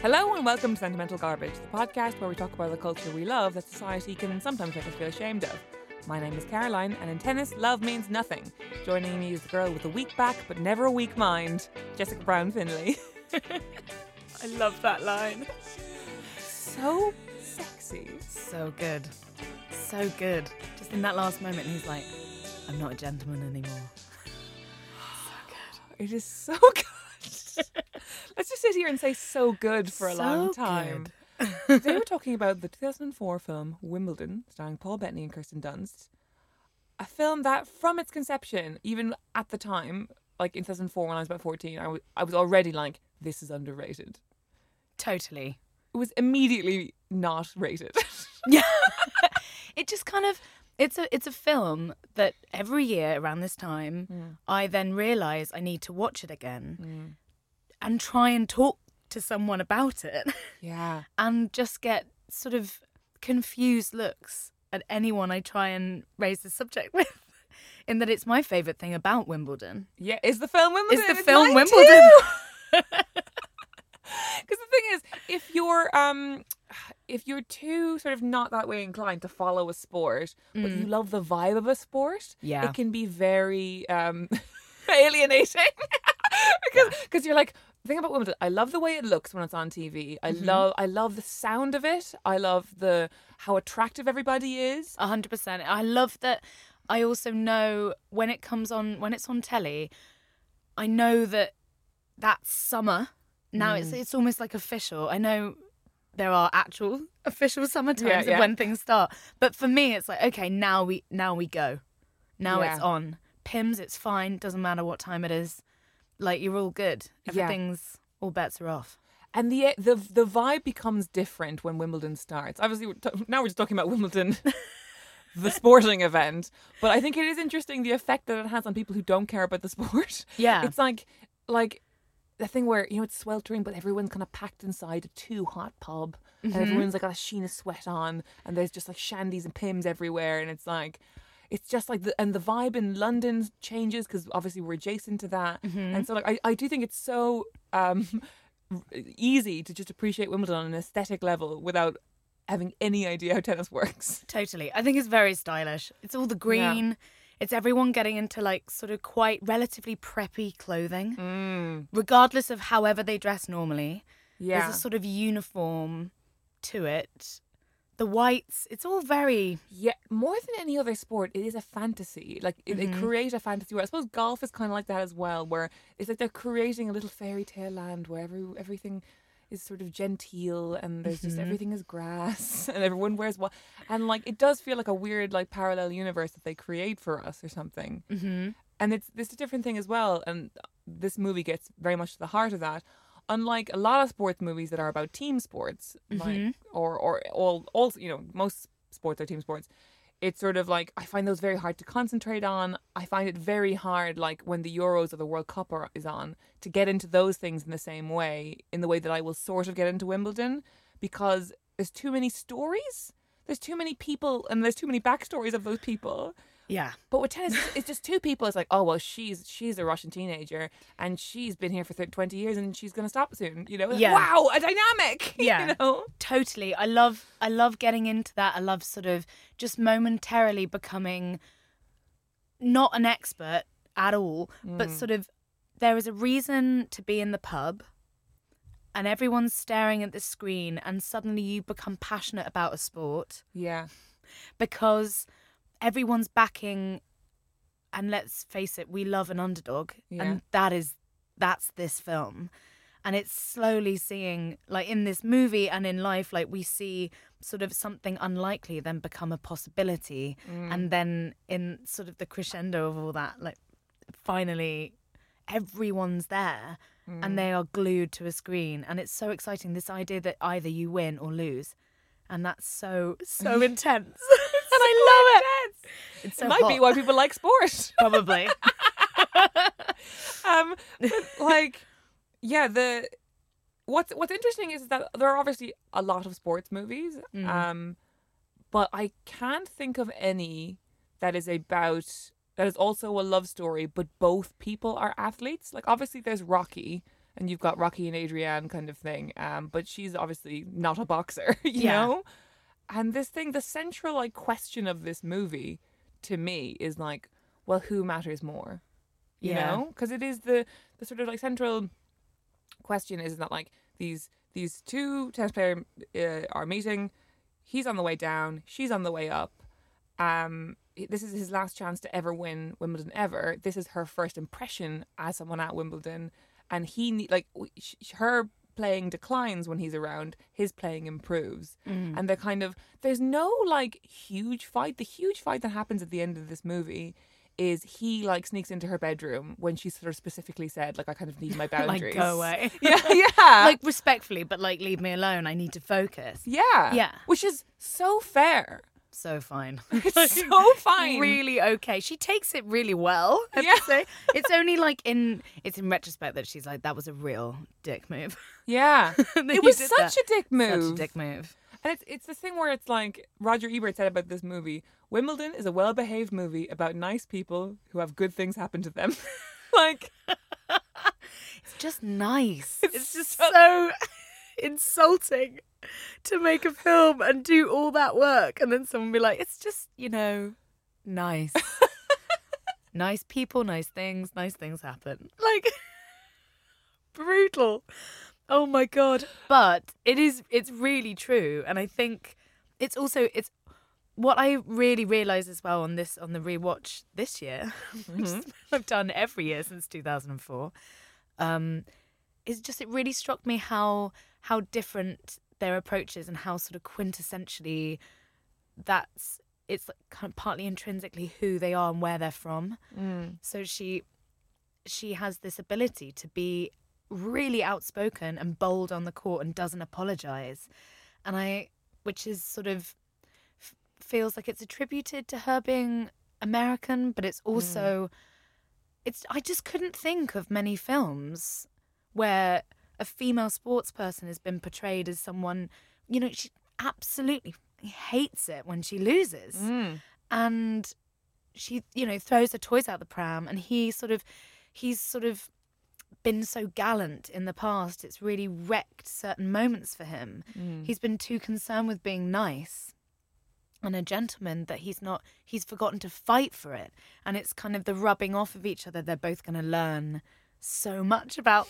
Hello and welcome to Sentimental Garbage, the podcast where we talk about the culture we love that society can sometimes make us feel ashamed of. My name is Caroline, and in tennis, love means nothing. Joining me is the girl with a weak back but never a weak mind, Jessica Brown Findlay. I love that line. So sexy. So good. So good. Just in that last moment, he's like, I'm not a gentleman anymore. So good. It is so good. Let's just sit here and say so good for a So long time. Today we're talking about the 2004 film Wimbledon, starring Paul Bettany and Kirsten Dunst. A film that, from its conception, even at the time, like in 2004 when I was about 14, I was, I was already like, this is underrated. Totally. It was immediately not rated. Yeah. it just kind of it's a it's a film that every year around this time I then realize I need to watch it again and try and talk to someone about it yeah. and just get sort of confused looks at anyone I try and raise the subject with. In that it's my favourite thing about Wimbledon. Yeah. Is the film Wimbledon? Is the It's film Wimbledon? Because the thing is, if you're um, if you're too sort of not that way inclined to follow a sport, but you love the vibe of a sport, Mm. Yeah. it can be very um, alienating. because because you're like. The thing about Wimbledon, I love the way it looks when it's on TV. I Mm-hmm. love I love the sound of it. I love the how attractive everybody is. A hundred percent. I love that. I also know when it comes on when it's on telly, I know that that's summer. Now it's Mm. it's almost like official. I know there are actual official summer times Yeah, of when things start, but for me it's like okay, now we now we go, now it's on. Pimm's, it's fine. Doesn't matter what time it is. Like you're all good. Yeah. Everything's all bets are off. And the the the vibe becomes different when Wimbledon starts. Obviously, we're t- now we're just talking about Wimbledon, the sporting event. But I think it is interesting the effect that it has on people who don't care about the sport. Yeah. it's like like the thing where you know it's sweltering, but everyone's kind of packed inside a too hot pub, and everyone's like got a sheen of sweat on, and there's just like shandies and Pimm's everywhere, and it's like. It's just like the and the vibe in London changes because obviously we're adjacent to that, and so like I, I do think it's so um easy to just appreciate Wimbledon on an aesthetic level without having any idea how tennis works. Totally. I think it's very stylish. It's all the green. It's everyone getting into like sort of quite relatively preppy clothing, mm. regardless of however they dress normally. Yeah. There's a sort of uniform to it. The whites, it's all very. Yeah, more than any other sport, it is a fantasy. Like it, they mm-hmm. create a fantasy world. I suppose golf is kind of like that as well, where it's like they're creating a little fairy tale land where every, everything is sort of genteel and there's just everything is grass and everyone wears what and like it does feel like a weird like parallel universe that they create for us or something. Mm-hmm. and it's this is a different thing as well and this movie gets very much to the heart of that unlike a lot of sports movies that are about team sports like or or all all you know most sports are team sports it's sort of like I find those very hard to concentrate on. I find it very hard, like when the Euros or the World Cup are, is on, to get into those things in the same way, in the way that I will sort of get into Wimbledon, because there's too many stories, there's too many people, and there's too many backstories of those people. Yeah. But with tennis, it's- it's just two people. It's like, oh well, she's she's a Russian teenager and she's been here for th- twenty years and she's gonna stop soon. You know? Yeah. Wow, a dynamic. Yeah. You know? Totally. I love I love getting into that. I love sort of just momentarily becoming not an expert at all, but mm. sort of there is a reason to be in the pub and everyone's staring at the screen and suddenly you become passionate about a sport Yeah. because everyone's backing and let's face it, we love an underdog. Yeah. and that is that's this film. and it's slowly seeing like in this movie and in life like we see sort of something unlikely then become a possibility. Mm. And then in sort of the crescendo of all that like finally everyone's there and mm. they are glued to a screen. And it's so exciting this idea that either you win or lose. And that's so so intense. And i love it it's so it might be why people like sport. probably um, but like, yeah, the what's what's interesting is that there are obviously a lot of sports movies, Mm. um, but I can't think of any that is about that is also a love story, but both people are athletes. Like, obviously, there's Rocky. And you've got Rocky and Adrienne kind of thing, um, but she's obviously not a boxer, you Yeah. know. And this thing, the central like question of this movie, to me, is like, well, who matters more? you Yeah. know? Because it is the the sort of like central question is that like these these two tennis players uh, are meeting. He's on the way down. She's on the way up. Um this is his last chance to ever win wimbledon ever. This is her first impression as someone at wimbledon. And he like w- sh- sh- her playing declines when he's around his playing improves mm. and they're kind of there's no like huge fight the huge fight that happens at the end of this movie is he like sneaks into her bedroom when she sort of specifically said like I kind of need my boundaries. like go away Yeah, yeah. like respectfully but like leave me alone i need to focus yeah. Yeah. Which is so fair. So fine It's so fine. really okay she takes it really well I Yeah. say. it's only like in it's in retrospect that she's like that was a real dick move Yeah. It was such that. a dick move. such a dick move And it's it's the thing where it's like Roger Ebert said about this movie, Wimbledon is a well behaved movie about nice people who have good things happen to them. like it's just nice It's it's, just so- so insulting to make a film and do all that work. And then someone be like it's just you know nice. Nice people nice things nice things happen. Like brutal. Oh my god. But it is it's really true. And i think it's also it's what i really realized as well on this on the rewatch this year which Mm-hmm. i've done every year since 2004 um is just it really struck me how how different their approaches and how sort of quintessentially that's it's like kind of partly intrinsically who they are and where they're from. Mm. So she she has this ability to be really outspoken and bold on the court and doesn't apologize. And i which is sort of f- feels like it's attributed to her being american but it's mm. also it's i just couldn't think of many films where a female sports person has been portrayed as someone you know she absolutely hates it when she loses. Mm. And she you know throws her toys out the pram and he sort of he's sort of been so gallant in the past it's really wrecked certain moments for him. Mm. He's been too concerned with being nice and a gentleman that he's not he's forgotten to fight for it. And it's kind of the rubbing off of each other they're both going to learn so much about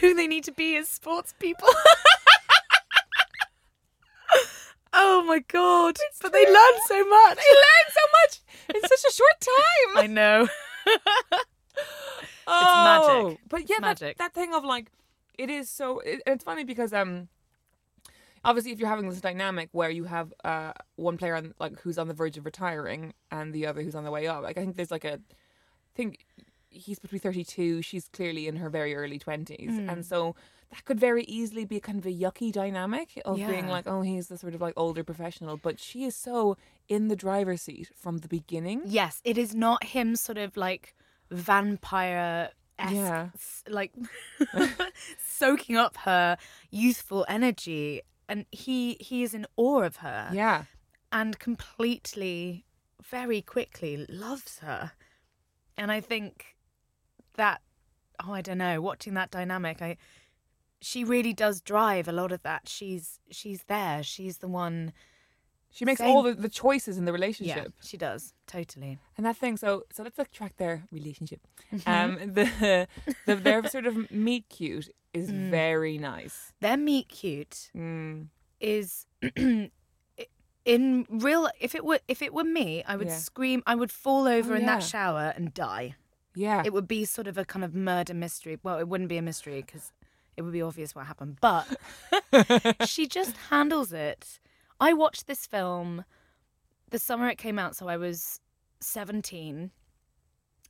who they need to be as sports people oh my god but they learn so much they learn so much in such a short time. i know Oh, magic. But yeah, It's that, magic. that thing of like, it is so. It, and it's funny because um, obviously, if you're having this dynamic where you have uh one player on like who's on the verge of retiring and the other who's on the way up, like I think there's like a, I think he's between 32, she's clearly in her very early 20s, Hmm. and so that could very easily be kind of a yucky dynamic of being like, oh, he's the sort of like older professional, but she is so in the driver's seat from the beginning. yes it is not him sort of like vampire Yeah. like soaking up her youthful energy and he he is in awe of her Yeah. and completely very quickly loves her and i think that oh i don't know watching that dynamic i she really does drive a lot of that she's she's there she's the one She makes Same. all the, the choices in the relationship. yeah she does totally And that thing, so so let's like track their relationship. Mm-hmm. Um, the, the their sort of meet cute is Mm. very nice. their meet cute Mm. is in real if it were if it were me i would Yeah. scream i would fall over Oh, in that shower and die Yeah, it would be sort of a kind of murder mystery well it wouldn't be a mystery because it would be obvious what happened. But she just handles it. I watched this film the summer it came out, so I was 17,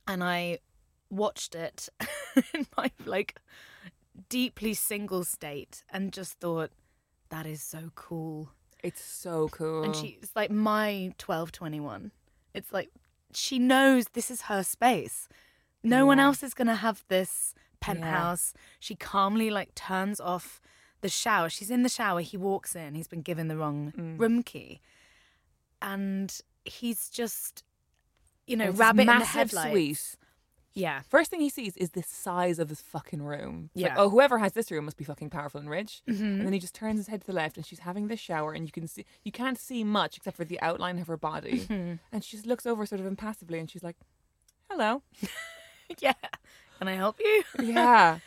and I watched it in my like deeply single state and just thought, that is so cool. It's so cool. And she's like my 1221. It's like she knows this is her space. No one else is going to have this penthouse. She calmly like turns off the shower. She's in the shower. He walks in. He's been given the wrong Mm. room key. And he's just, you know, it's rabbit in the headlights. suite. Yeah. First thing he sees is the size of this fucking room. It's like, Yeah. oh, whoever has this room must be fucking powerful and rich. Mm-hmm. And then he just turns his head to the left, and she's having this shower, and you can see you can't see much except for the outline of her body. Mm-hmm. And she just looks over sort of impassively, and she's like, "Hello." yeah. Can I help you? Yeah.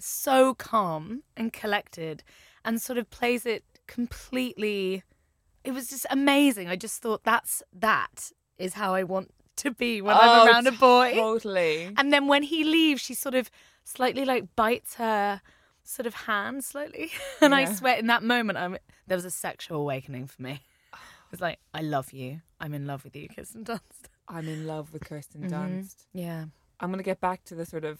so calm and collected and sort of plays it completely it was just amazing i just thought that's that is how i want to be when Oh, i'm around a boy Totally. and then when he leaves she sort of slightly like bites her sort of hand slightly and i swear in that moment i'm there was a sexual awakening for me it was like i love you i'm in love with you kirsten dunst I'm in love with Kirsten Mm-hmm. Dunst. yeah I'm gonna get back to the sort of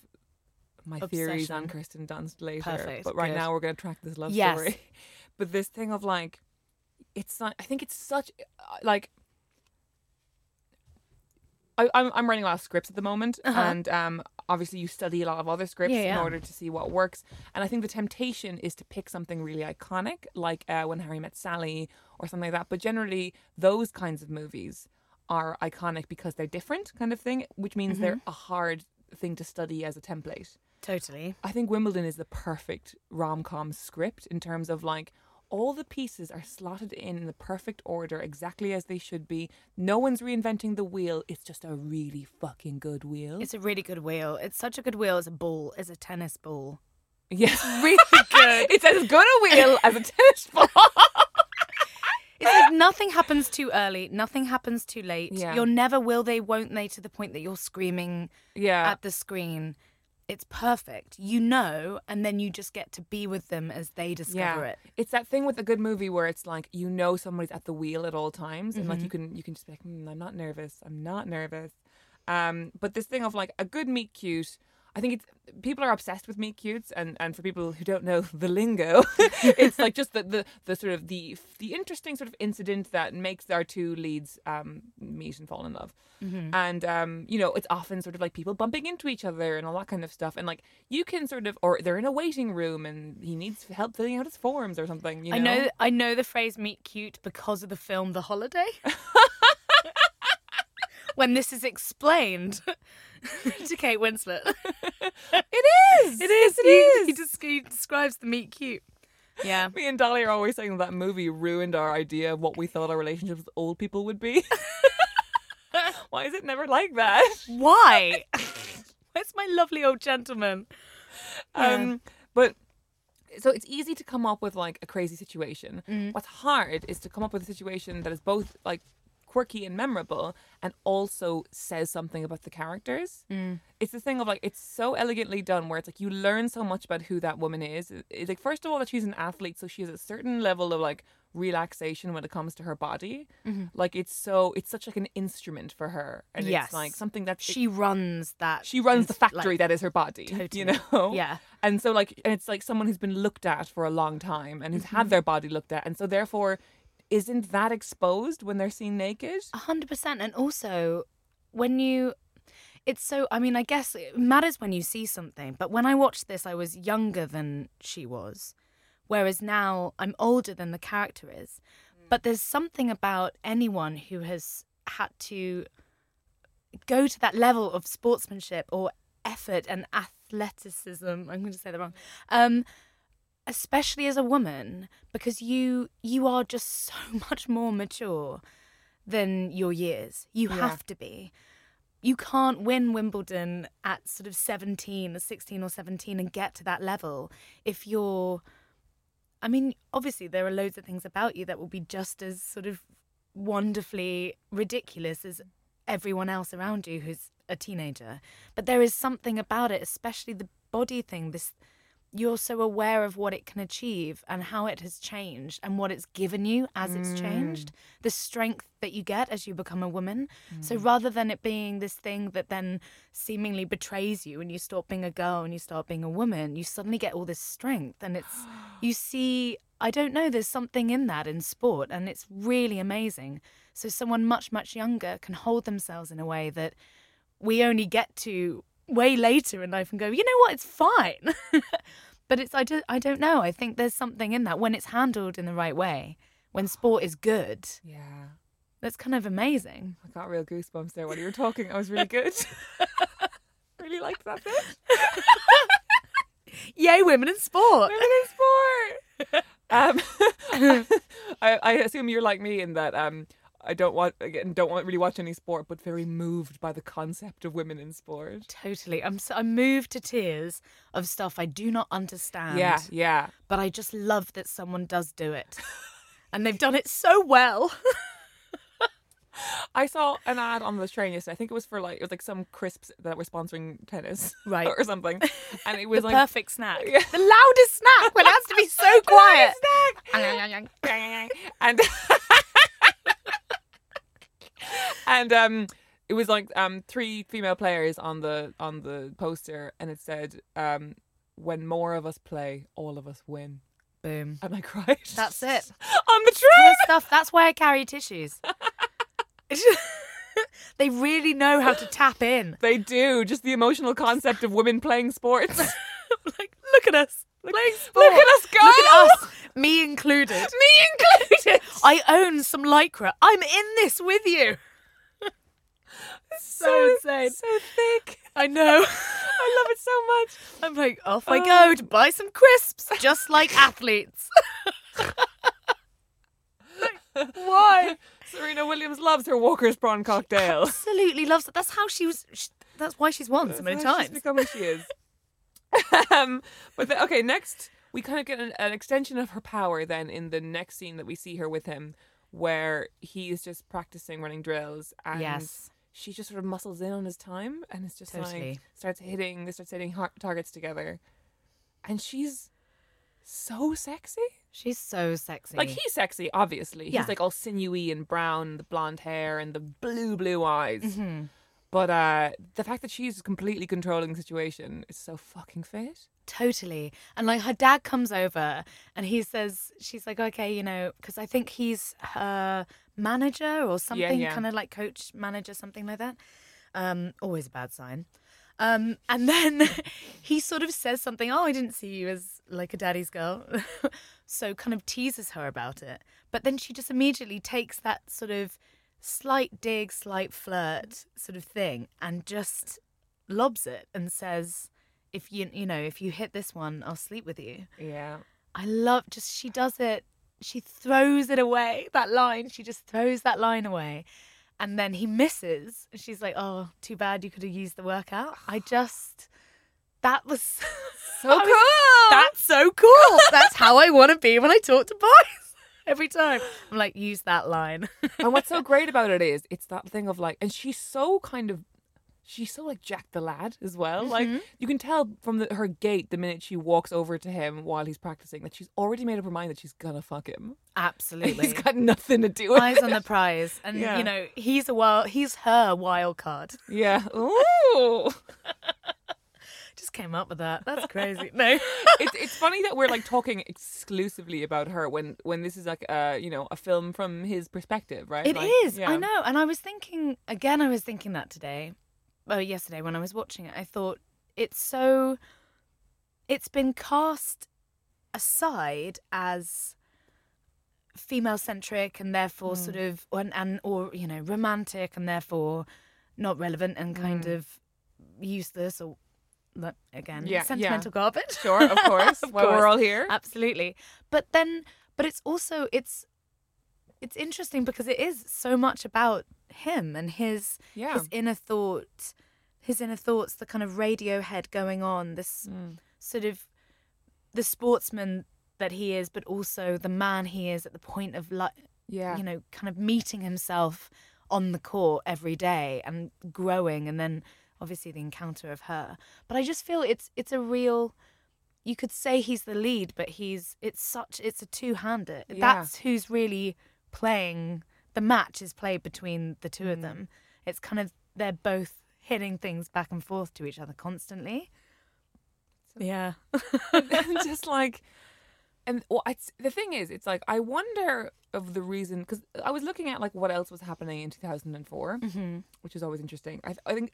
my theories on Obsession. Kirsten Dunst later. Perfect, But right good. now we're gonna track this love Yes. story. But this thing of like, it's not. I think it's such uh, like. I, I'm I'm writing a lot of scripts at the moment, Uh-huh. and um, obviously you study a lot of other scripts Yeah, in order to see what works. And I think the temptation is to pick something really iconic, like uh, when Harry met Sally or something like that. But generally, those kinds of movies are iconic because they're different, kind of thing, which means Mm-hmm. they're a hard thing to study as a template. totally I think Wimbledon is the perfect rom com script in terms of like all the pieces are slotted in in the perfect order, exactly as they should be. No one's reinventing the wheel. It's just a really fucking good wheel. it's a really good wheel it's such a good wheel as a ball as a tennis ball yeah, really good it's as good a wheel as a tennis ball. It's like nothing happens too early, nothing happens too late. Yeah. You're never will they, won't they, to the point that you're screaming yeah, at the screen. It's perfect. You know, and then you just get to be with them as they discover it. It's that thing with a good movie where it's like you know somebody's at the wheel at all times, and Mm-hmm. like you can you can just be like, hmm, I'm not nervous. I'm not nervous. Um, but this thing of like a good meet cute. I think it's people are obsessed with meet cutes, and, and for people who don't know the lingo, it's like just the, the, the sort of the the interesting sort of incident that makes our two leads um, meet and fall in love, Mm-hmm. and um, you know it's often sort of like people bumping into each other and all that kind of stuff, and like you can sort of or they're in a waiting room and he needs help filling out his forms or something. You know, I know I know the phrase meet cute because of the film The Holiday. when this is explained to Kate Winslet. it is. It is. Yes, it he, is. He, just, he describes the meet cute. Yeah. Me and Dolly are always saying that movie ruined our idea of what we thought our relationships with old people would be. Why is it never like that? Why? Where's my lovely old gentleman? Yeah. Um, but so it's easy to come up with like a crazy situation. Mm. What's hard is to come up with a situation that is both like quirky and memorable and also says something about the characters. Mm. It's the thing of like it's so elegantly done where it's like you learn so much about who that woman is. It's like first of all that she's an athlete, so she has a certain level of like relaxation when it comes to her body. Mm-hmm. Like it's so it's such like an instrument for her, and yes. it's like something that she runs that. she runs the factory like- that is her body. Totally. You know. Yeah. And so like and it's like someone who's been looked at for a long time and who's Mm-hmm. had their body looked at and so therefore isn't that exposed when they're seen naked? A hundred percent. And also, when you, it's so. I mean, I guess it matters when you see something. But when I watched this, I was younger than she was, whereas now I'm older than the character is. But there's something about anyone who has had to go to that level of sportsmanship or effort and athleticism. I'm going to say that wrong. Um, especially as a woman because you you are just so much more mature than your years. You Yeah. have to be. You can't win wimbledon at sort of 17 or 16 or 17 and get to that level if you're i mean obviously there are loads of things about you that will be just as sort of wonderfully ridiculous as everyone else around you who's a teenager. But there is something about it especially the body thing this you're so aware of what it can achieve and how it has changed and what it's given you as it's changed, mm. the strength that you get as you become a woman. So mm. rather than it being this thing that then seemingly betrays you and you stop being a girl and you start being a woman, you suddenly get all this strength and it's you see I don't know there's something in that in sport and it's really amazing. So someone much much younger can hold themselves in a way that we only get to way later in life and go, you know what, it's fine. but it's I don't I don't know. I think there's something in that when it's handled in the right way, when sport is good. Yeah. That's kind of amazing. I got real goosebumps there while you were talking. I was really good. really liked that bit. Yay, women in sport. Women in sport. Um, I, I assume you're like me in that um, I don't want again don't want really watch any sport, but very moved by the concept of women in sport. Totally. I'm so, I'm moved to tears of stuff I do not understand. Yeah, yeah. But I just love that someone does do it. and they've done it so well. I saw an ad on the train yesterday. I think it was for like it was like some crisps that were sponsoring tennis, Right. or something. And it was the like perfect snack. Yeah. The loudest snack when it has to be so quiet. and and um it was like um three female players on the on the poster and it said um when more of us play all of us win Boom. and i cried That's it. on the train stuff. That's why I carry tissues. they really know how to tap in. they do just the emotional concept of women playing sports like, look at us playing sport. look at us go Look at us, me included. me included I own some lycra. I'm in this with you. So insane. so thick I know. i love it so much I'm like, off I go to buy some crisps, just like athletes. Why? serena williams loves her walker's prawn cocktail Absolutely loves it. That's how she was. She, that's why she's won so many times. She's become who she is. um, but the, okay, next we kind of get an, an extension of her power. Then in the next scene that we see her with him, where he is just practicing running drills, and Yes. She just sort of muscles in on his time, and it's just Totally. like starts hitting. They start hitting har- targets together, and she's so sexy. She's so sexy. Like he's sexy, obviously. Yeah. He's like all sinewy and brown, the blonde hair and the blue, blue eyes. Mm-hmm. But uh, the fact that she's completely controlling the situation is so fucking fit. Totally. And like her dad comes over and he says, she's like, okay, you know, because I think he's her manager or something, yeah. kind of like coach, manager, something like that. Um, always a bad sign. Um, and then he sort of says something, oh, I didn't see you as like a daddy's girl. so kind of teases her about it. But then she just immediately takes that sort of slight dig, slight flirt sort of thing and just lobs it and says, if you you know if you hit this one i'll sleep with you Yeah. i love just she does it she throws it away that line she just throws that line away. And then he misses and she's like oh too bad you could have used the workout. I just that was So was- cool. that's so cool. That's how i want to be when i talk to boys. Every time. I'm like use that line. And what's so great about it is it's that thing of like, and she's so kind of, she's so like Jack the lad as well. Like you can tell from the, her gait the minute she walks over to him while he's practicing that she's already made up her mind that she's gonna fuck him. absolutely He's got nothing to do with eyes it. on the prize and Yeah. you know he's a wild he's her wild card Yeah. Ooh. just came up with that that's crazy no it's it's funny that we're like talking exclusively about her when when this is like uh you know a film from his perspective, right? It Like, is. yeah. I know. And I was thinking again. I was thinking that today. Oh, yesterday when I was watching it, I thought it's so. It's been cast aside as female centric and therefore Hmm. sort of and, and or you know romantic and therefore not relevant and kind Hmm. of useless or like, again Yeah, yeah. sentimental garbage. Sure, of course. Of Well, we're all here. absolutely but then but it's also it's it's interesting because it is so much about him and his Yeah. his inner thought his inner thoughts the kind of radiohead going on this Mm. sort of the sportsman that he is but also the man he is at the point of Yeah. you know kind of meeting himself on the court every day and growing and then obviously the encounter of her but i just feel it's it's a real you could say he's the lead, but he's it's such it's a two hander. Yeah. That's who's really playing the match is played between the two of hmm. them. It's kind of they're both hitting things back and forth to each other constantly. Yeah. just like and well, it's the thing is it's like i wonder of the reason because i was looking at like what else was happening in 2004 mm-hmm. which is always interesting I, I think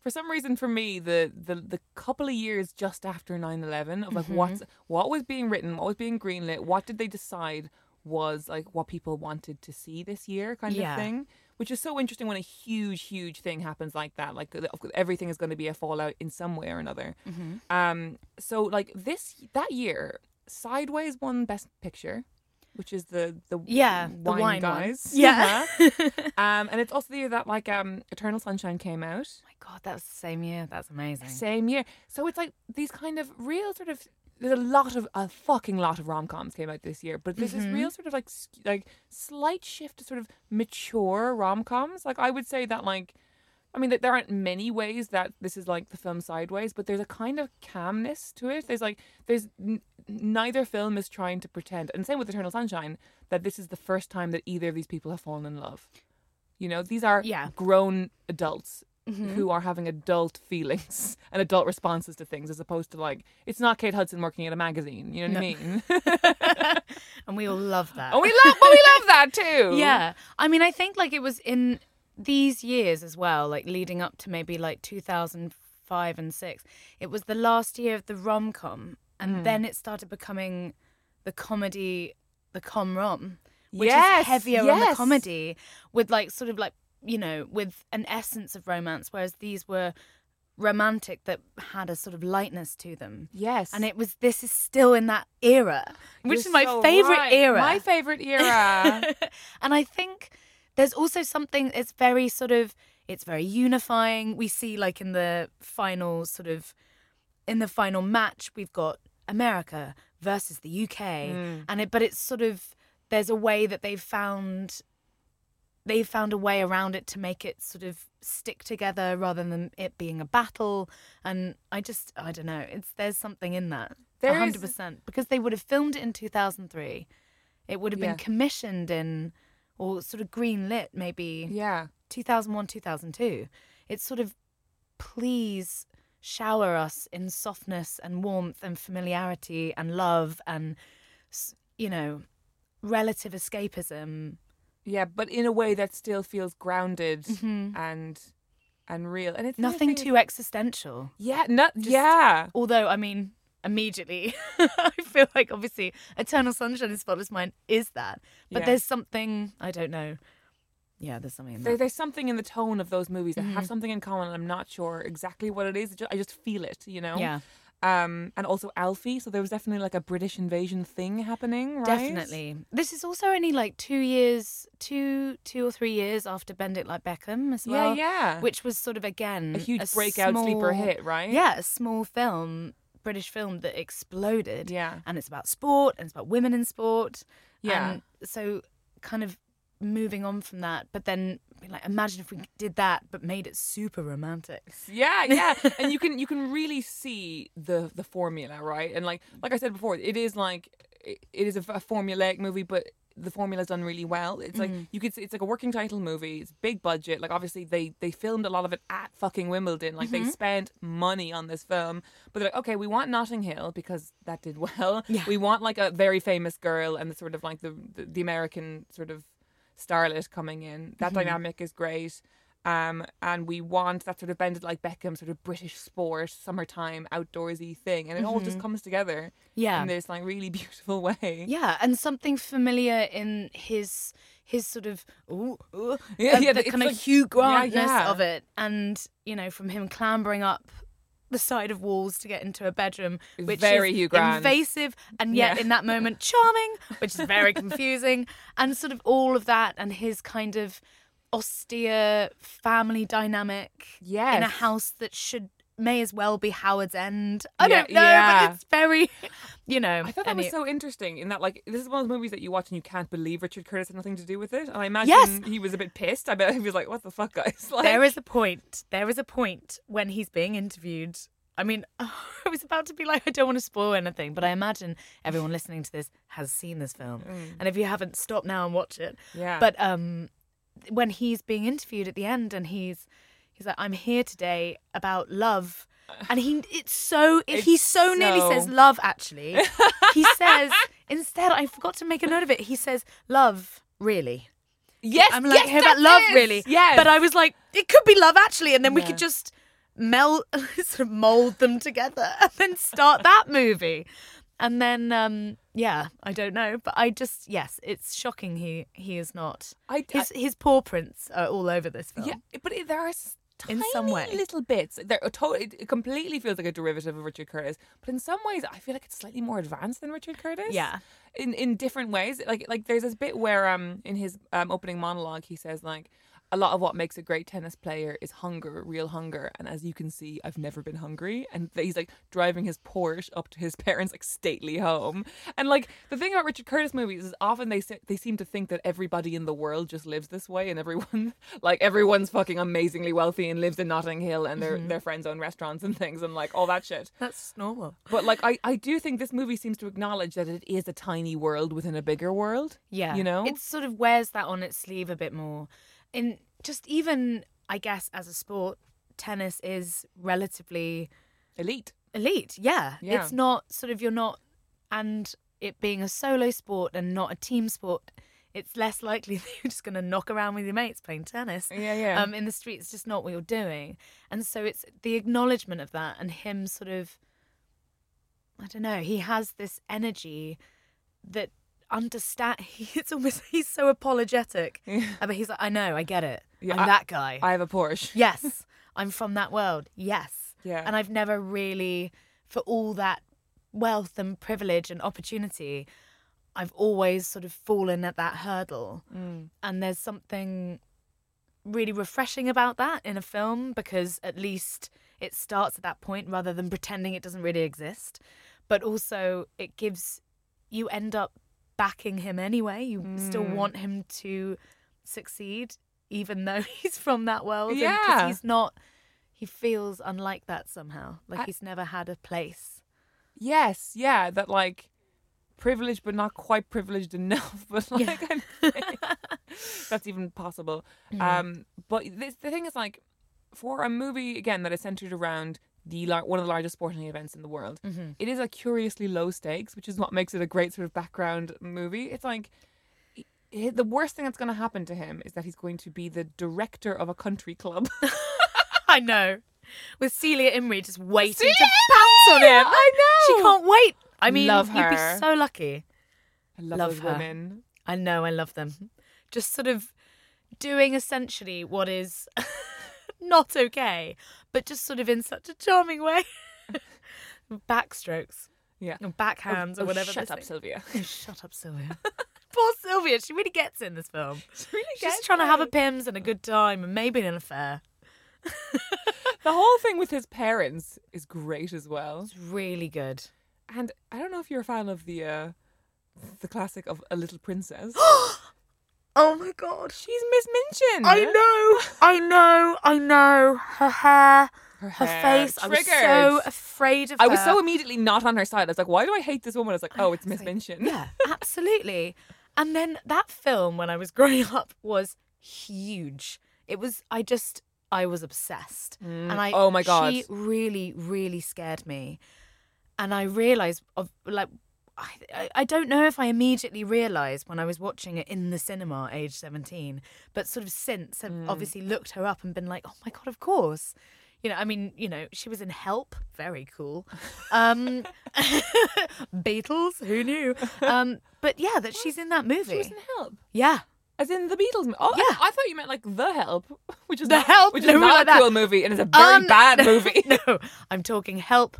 for some reason for me the, the the couple of years just after 9-11 of like mm-hmm. what's what was being written what was being greenlit what did they decide was like what people wanted to see this year kind Yeah. of thing which is so interesting when a huge huge thing happens like that like everything is going to be a fallout in some way or another um so like this that year sideways won best picture which is the the Yeah, wine, the wine one. guys Yeah. Uh-huh. um and it's also the year that like um eternal sunshine came out my God, that was the same year. That's amazing. same year so it's like these kind of real sort of there's a lot of a fucking lot of rom-coms came out this year but there's this mm-hmm. real sort of like like slight shift to sort of mature rom-coms like i would say that like I mean, there aren't many ways that this is like the film Sideways, but there's a kind of calmness to it. There's like, there's n- neither film is trying to pretend, and same with Eternal Sunshine, that this is the first time that either of these people have fallen in love. You know, these are Yeah. grown adults who are having adult feelings and adult responses to things, as opposed to like, it's not Kate Hudson working at a magazine. You know what I mean? and we all love that. oh, we love, but we love that too. Yeah. I mean, I think like it was in these years as well, like leading up to maybe like 2005 and 6. It was the last year of the rom com. And Hmm. then it started becoming the comedy, the com rom, which Yes, is heavier on the comedy with like sort of like, you know, with an essence of romance, whereas these were romantic that had a sort of lightness to them. Yes. And it was, this is still in that era, which You're is my so favorite right. era. My favorite era. and I think there's also something it's very sort of it's very unifying. We see like in the final sort of in the final match we've got America versus the UK hmm. and it but it's sort of there's a way that they've found they've found a way around it to make it sort of stick together rather than it being a battle. And I just I don't know it's there's something in that There 100% because they would have filmed it in 2003 it would have been Yeah. commissioned in or sort of green lit maybe yeah. 2001 2002 it's sort of please shower us in softness and warmth and familiarity and love and you know relative escapism Yeah, but in a way that still feels grounded and and real. And it's Mm-hmm. nothing thing too existential is- Yeah, not yeah. although i mean immediately i feel like obviously eternal sunshine of spotless mind is that but Yeah. there's something i don't know yeah there's something in There, there's something in the tone of those movies that Mm-hmm. have something in common. and I'm not sure exactly what it is. I just feel it, you know. yeah Um, and also Alfie. So there was definitely like a British invasion thing happening, right? Definitely. This is also only like two years, two, two or three years after Bend It Like Beckham as well. yeah. Yeah. Which was sort of again A huge breakout sleeper hit, right? Yeah, a small film, British film that exploded. Yeah. and it's about sport and it's about women in sport. Yeah. and so kind of moving on from that, but then being like, imagine if we did that but made it super romantic. Yeah, yeah, and you can you can really see the the formula, right? And like like I said before, it is like it it is a, a formulaic movie, but the formula's done really well. It's like mm. you could see it's like a working title movie. It's big budget. Like obviously they they filmed a lot of it at fucking Wimbledon. Like they mm-hmm. spent money on this film, but they're like, okay, we want Notting Hill because that did well. Yeah. We want like a very famous girl and the sort of like the the, the American sort of starlet coming in. That dynamic is great. Um, and we want that sort of Bend It Like Beckham sort of British sport, summertime, outdoorsy thing, and it all just comes together Yeah. in this like really beautiful way. Yeah, and something familiar in his his sort of ooh, ooh, Yeah, uh, yeah, the kind of like- Hugh Grantness yeah. of it, and you know, from him clambering up the side of walls to get into a bedroom, which Very is Hugh Grant. invasive and yet Yeah. in that moment charming, which is very confusing, and sort of all of that, and his kind of austere family dynamic in a house that should may as well be Howards End. I Yeah, don't know, yeah. but it's very, you know. I thought that was so interesting in that like this is one of those movies that you watch and you can't believe Richard Curtis had nothing to do with it. And I imagine Yes. he was a bit pissed. I bet he was like, "What the fuck, guys?" Like, there is a point. There is a point when he's being interviewed I mean, I was about to be like, I don't want to spoil anything, but I imagine everyone listening to this has seen this film, and if you haven't, stop now and watch it. Yeah. But um, when he's being interviewed at the end, and he's he's like, "I'm here today about love." And he, it's so, he It's so, nearly says love, actually. he says, instead, I forgot to make a note of it. He says, love, really. yes, I'm like, yes, hey, about love, it. really. Yes. But I was like, it could be love actually, and then we could just melt, sort of mold them together, and then start that movie. And then, um, yeah, I don't know, but I just, yes, it's shocking. He he is not. I- his his paw prints are all over this film. Yeah, but there are s- In some way. little bits. There, a to- it, it completely feels like a derivative of Richard Curtis, but in some ways, I feel like it's slightly more advanced than Richard Curtis. Yeah. in in different ways. Like like there's this bit where um in his um opening monologue he says like. A lot of what makes a great tennis player is hunger, real hunger. And as you can see, I've never been hungry. And he's like driving his Porsche up to his parents' like stately home. And like the thing about Richard Curtis movies is often they se- they seem to think that everybody in the world just lives this way, and everyone like everyone's fucking amazingly wealthy and lives in Notting Hill, and their mm-hmm. their friends own restaurants and things, and like all that shit. That's normal. But like I, I do think this movie seems to acknowledge that it is a tiny world within a bigger world. Yeah. You know? It sort of wears that on its sleeve a bit more. In just even, I guess, as a sport, tennis is relatively Elite. elite. Yeah. Yeah. It's not sort of, you're not, and it being a solo sport and not a team sport, it's less likely that you're just going to knock around with your mates playing tennis. Yeah, yeah. Um, in the street, it's just not what you're doing. And so it's the acknowledgement of that and him sort of, I don't know, he has this energy that understand it's almost he's so apologetic. Uh, but he's like i know i get it. Yeah, i'm I- that guy. I have a Porsche. yes. I'm from that world. Yes. Yeah. and i've never really for all that wealth and privilege and opportunity i've always sort of fallen at that hurdle. Mm. and there's something really refreshing about that in a film because at least it starts at that point rather than pretending it doesn't really exist. But also it gives you end up backing him anyway you still Mm. want him to succeed even though he's from that world Yeah. he's not he feels unlike that somehow like I- he's never had a place Yes, yeah, that like privileged but not quite privileged enough. But like think that's even possible. Um, but this, the thing is like for a movie again that is centered around the lar- one of the largest sporting events in the world, mm-hmm. it is a curiously low stakes, which is what makes it a great sort of background movie. It's like i- i- the worst thing that's going to happen to him is that he's going to be the director of a country club. I know. With Celia Imrie just waiting Celia to pounce on him. I know. She can't wait. I mean, Love you'd be so lucky. I love, Love her. women. I know, I love them. Just sort of doing essentially what is not okay, but just sort of in such a charming way. Backstrokes, Yeah. or backhands, Oh, or whatever. Shut up. Sylvia. Shut up, Sylvia. Poor Sylvia. She really gets in this film. really She's trying to have a Pimm's and a good time and maybe an affair. The whole thing with his parents is great as well. It's really good. And I don't know if you're a fan of the uh, the classic of A Little Princess. Oh my god. She's Miss Minchin. I know, I know, I know. Her hair, Her, her face. I was so afraid of I her. was so immediately not on her side. I was like, why do I hate this woman? I was like, oh, it's Miss Minchin. Yeah, absolutely. And then that film, when I was growing up, was huge. It was. I just. I was obsessed, mm. and I. Oh my God. She really, really scared me, and I realized of like. I, I- don't know if I immediately realised when I was watching it in the cinema, age 17, but sort of since I've Mm. obviously looked her up and been like, oh my God, of course. You know, I mean, you know, she was in Help, very cool. Um, Beatles, who knew? Um, but yeah, that she's in that movie. She was in Help. yeah. As in the Beatles. Oh, Yeah. I, I thought you meant like The Help, which is The not, Help? which is No, not like a that. cool movie and is a very Um, bad movie. no, I'm talking Help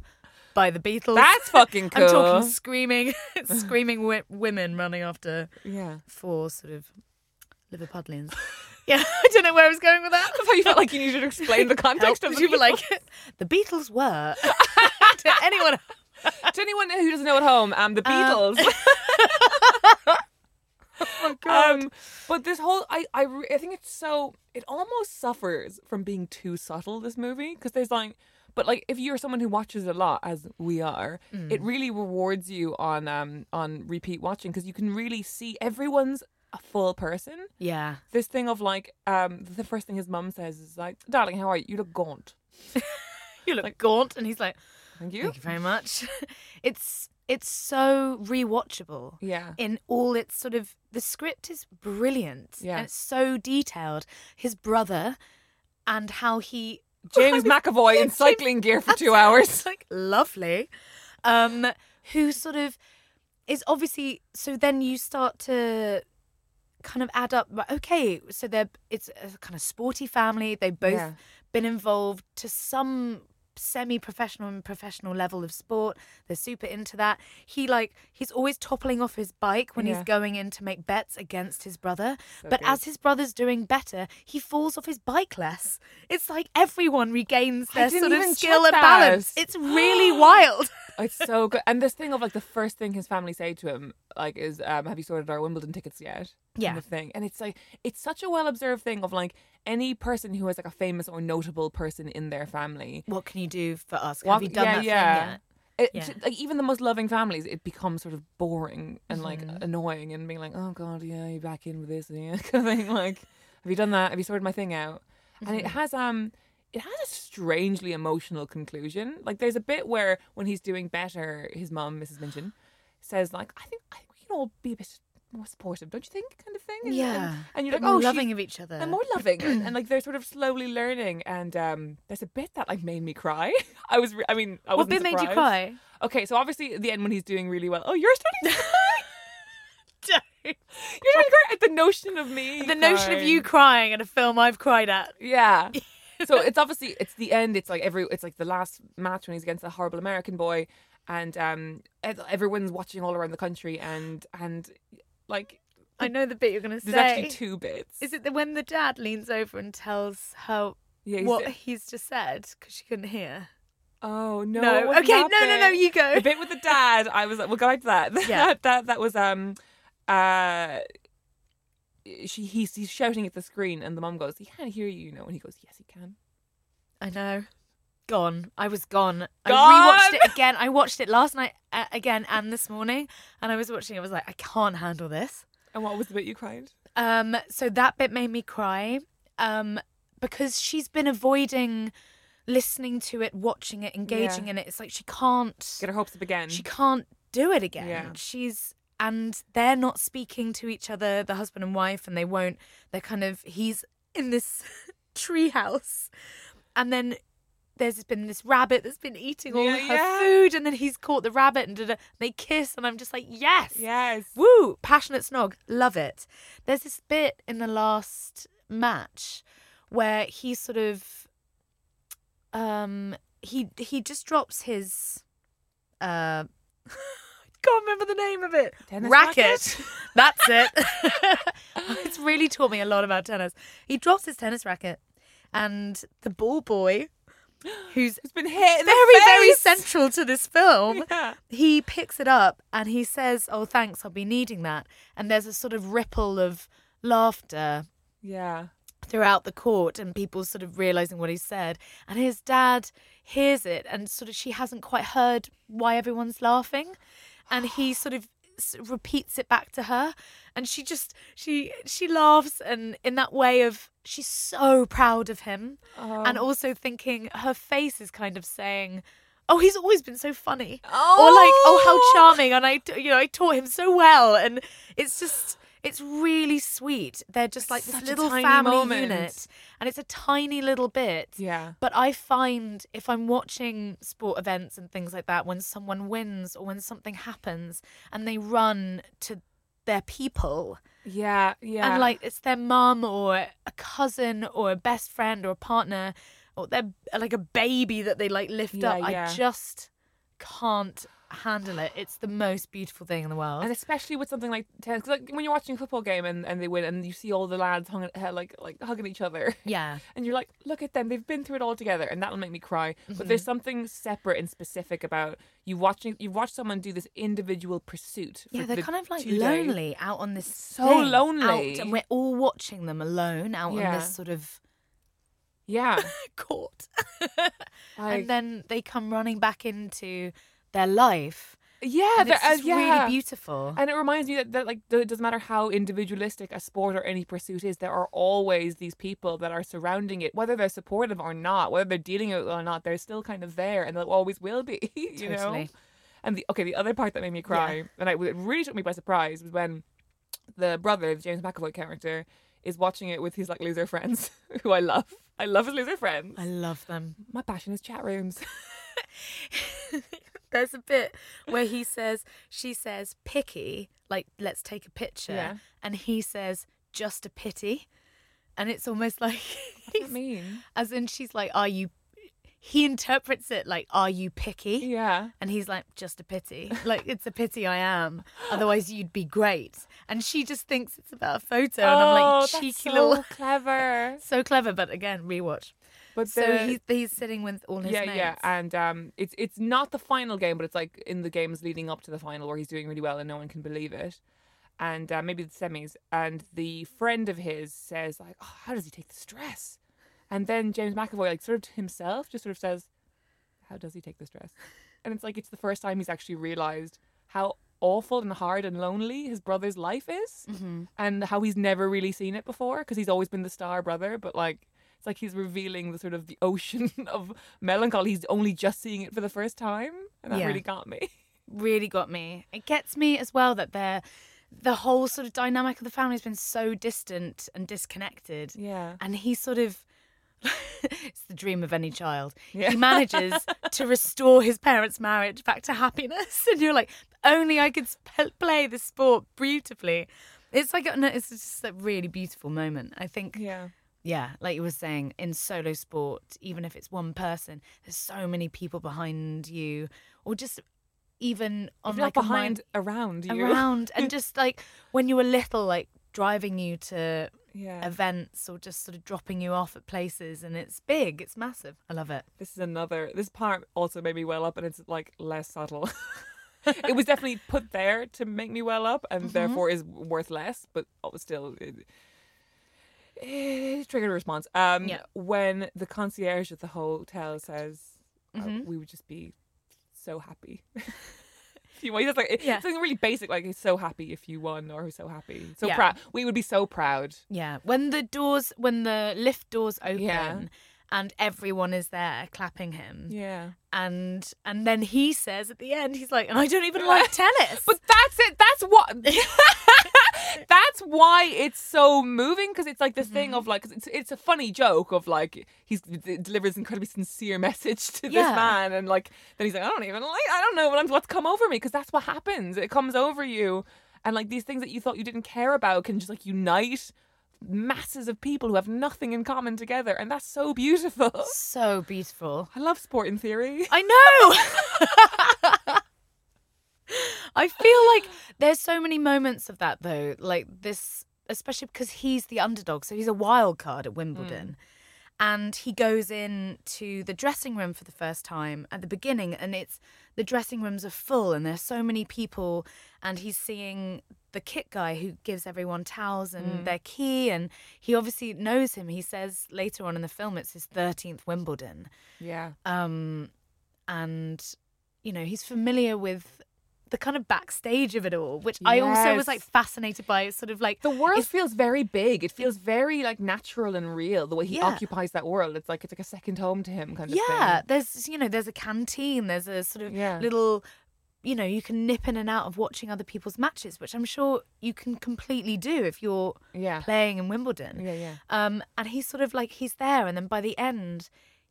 by the Beatles. That's fucking cool. I'm talking screaming, screaming wi- women running after Yeah. four sort of Liverpudlians. yeah, I don't know where I was going with that. I thought you felt like you needed to explain the context Help, of the you were like, the Beatles were. to anyone. to anyone who doesn't know at home, um, the Beatles. Oh God. Um, but this whole, I, I, re- I think it's so, it almost suffers from being too subtle. This movie because there's like But like if you're someone who watches a lot, as we are, it Mm. really rewards you on um on repeat watching because you can really see everyone's a full person. Yeah. This thing of like um the first thing his mum says is like, "Darling, how are you? You look gaunt." You look like, gaunt, and he's like, Thank you. "Thank you very much." it's it's so rewatchable. Yeah. In all its sort of the script is brilliant. Yeah. And it's so detailed. His brother and how he James McAvoy in cycling gear for two hours. Like lovely. Um, who sort of is obviously so then you start to kind of add up okay so they're it's a kind of sporty family they've both Yeah. been involved to some semi-professional and professional level of sport. They're super into that. He like he's always toppling off his bike when Yeah. he's going in to make bets against his brother. So but good. as his brother's doing better he falls off his bike less. It's like everyone regains their sort of skill and balance. It's really wild It's so good. And this thing of like the first thing his family say to him, like, is, um, "Have you sorted our Wimbledon tickets yet?" Yeah. Kind of thing. And it's like it's such a well observed thing of like any person who has like a famous or notable person in their family. what can you do for us What- have you done yeah, that yeah. thing yet It, Yeah. Like even the most loving families, it becomes sort of boring and like Mm-hmm. annoying and being like, "Oh God, yeah, you're back in with this," yeah, kind of thing. Like, have you done that? Have you sorted my thing out? And Mm-hmm. it has um, it has a strangely emotional conclusion. Like, there's a bit where when he's doing better, his mom, Mrs. Minchin, says like, "I think I think we can all be a bit more supportive, don't you think?" Kind of thing. And, yeah. and, and you're like, "Oh, loving of each other. And more loving and, and like they're sort of slowly learning and um there's a bit that like made me cry. I was re- i mean i what bit made you cry? Okay so obviously at the end when he's doing really well oh you're starting to you're cry at the notion of me the notion of you crying at a film I've cried at. Yeah so it's obviously it's the end it's like every it's like the last match when he's against the horrible american boy and um everyone's watching all around the country and and like I know the bit you're gonna say. there's actually two bits is it the when the dad leans over and tells her yeah, he's what the- he's just said because she couldn't hear oh no No, okay, no, no, no, you go. the bit with the dad i was like we'll go back to that Yeah. that, that that was um uh she he's, he's shouting at the screen and the mom goes he can't hear you you know and he goes yes he can I know gone I was gone, I Gone? rewatched it again I watched it last night uh, again and this morning and I was watching it I was like I can't handle this and what was the bit you cried Um, so that bit made me cry. Um, because she's been avoiding listening to it, watching it, engaging Yeah. in it. It's like she can't get her hopes up again she can't do it again. Yeah. She's and they're not speaking to each other, the husband and wife, and they won't. They're kind of he's in this tree house, and then there's been this rabbit that's been eating all Yeah, her yeah. food, and then he's caught the rabbit and da-da. they kiss, and I'm just like, yes, yes Woo! Passionate snog. Love it. There's this bit in the last match where he sort of um he he just drops his uh can't remember the name of it. Tennis racket. racket? That's it. it's really taught me a lot about tennis. He drops his tennis racket and the ball boy who's it's been hit very, very central to this film. Yeah. He picks it up and he says, Oh, thanks, I'll be needing that. And there's a sort of ripple of laughter yeah throughout the court and people sort of realizing what he said. And his dad hears it and sort of she hasn't quite heard why everyone's laughing. And he sort of repeats it back to her and she just she she laughs and in that way of she's so proud of him oh. and Oh. also thinking her face is kind of saying oh he's always been so funny or like Oh. oh how charming and i you know i taught him so well and it's just it's really sweet. They're just like this Such a little family moment. unit and it's a tiny little bit. Yeah. But I find if I'm watching sport events and things like that, when someone wins or when something happens and they run to their people. Yeah yeah. And like it's their mum or a cousin or a best friend or a partner or they're like a baby that they like lift Yeah, up, yeah. I just can't handle it. It's the most beautiful thing in the world. and especially with something like tennis, 'cause, like when you're watching a football game and, and they win, and you see all the lads hung, uh, like like hugging each other, yeah. and you're like, look at them, they've been through it all together, and that'll make me cry. But Mm-hmm. there's something separate and specific about you watching you watch someone do this individual pursuit. for Yeah, they're the kind of like days. lonely out on this. So thing, lonely. out- and we're all watching them alone out on this sort of Yeah. court. Like- and then they come running back into their life. yeah, it's uh, yeah. really beautiful. And it reminds me that, that like it doesn't matter how individualistic a sport or any pursuit is, there are always these people that are surrounding it, whether they're supportive or not, whether they're dealing with it or not, they're still kind of there, and they always will be. You know. And the okay, the other part that made me cry, and I, it really took me by surprise, was when the brother, the James McAvoy character, is watching it with his like loser friends, who I love. I love his loser friends. I love them. My passion is chat rooms. There's a bit where he says, she says, picky, like, let's take a picture. Yeah. And he says, just a pity. And it's almost like, What does mean? as in, she's like, are you, he interprets it like, are you picky? Yeah. And he's like, just a pity. Like, it's a pity I am. Otherwise, you'd be great. And she just thinks it's about a photo. And I'm Oh, like, that's cheeky so little. clever. So clever. But again, rewatch. But So he's, he's sitting with all his yeah, mates. yeah, and um, it's it's not the final game, but it's like in the games leading up to the final where he's doing really well and no one can believe it, and uh, maybe the semis. And the friend of his says like, oh, "How does he take the stress?" And then James McAvoy, like sort of to himself, just sort of says, "How does he take the stress?" And it's like it's the first time he's actually realized how awful and hard and lonely his brother's life is, and how he's never really seen it before because he's always been the star brother, but like. It's like he's revealing the sort of the ocean of melancholy. He's only just seeing it for the first time, and that Yeah. really got me. really got me. It gets me as well that they're the whole sort of dynamic of the family has been so distant and disconnected. Yeah. And he sort of it's the dream of any child. Yeah. He manages to restore his parents' marriage back to happiness. And you're like, only I could play this sport beautifully. It's like a- it's just a really beautiful moment. I think Yeah. Yeah, like you were saying, in solo sport, even if it's one person, there's so many people behind you, or just even on like behind, mind around you. around, and just like when you were little, like driving you to Yeah. events or just sort of dropping you off at places, and it's big, it's massive. I love it. This is another. This part also made me well up, and it's like less subtle. it was definitely put there to make me well up, and mm-hmm. therefore is worth less. But uh, still, it, it triggered a response. Um, Yeah. when the concierge at the hotel says, uh, Mhm. "We would just be so happy." you won, it's like Yeah. something really basic, like "He's so happy if you won," or "Who's so happy, so Yeah. proud." We would be so proud. Yeah, when the doors, when the lift doors open. Yeah. And everyone is there clapping him, Yeah. and and then he says at the end, he's like, "And I don't even like tennis." But that's it. That's what. that's why it's so moving because it's like this thing Mm-hmm. of like 'cause it's it's a funny joke of like he's d- delivers incredibly sincere message to this Yeah. man and like then he's like I don't even like I don't know what I'm, what's come over me because that's what happens. It comes over you and like these things that you thought you didn't care about can just like unite masses of people who have nothing in common together and that's so beautiful. so beautiful. I love sport in theory. I know. I feel like there's so many moments of that though, like this, especially because he's the underdog, so he's a wild card at Wimbledon. And he goes in to the dressing room for the first time at the beginning, and it's the dressing rooms are full, and there's so many people. And he's seeing the kit guy who gives everyone towels and their key, and he obviously knows him. He says later on in the film it's his 13th Wimbledon Yeah. um, and you know he's familiar with the kind of backstage of it all, which I also was like fascinated by. It's sort of like The world feels very big. It feels very like natural and real. The way he Yeah. occupies that world, it's like it's like a second home to him, kind of yeah. thing. There's you know there's a canteen. There's a sort of Yeah. little. You know, you can nip in and out of watching other people's matches, which I'm sure you can completely do if you're Yeah. playing in Wimbledon. Yeah, yeah. Um, and he's sort of like he's there, and then by the end,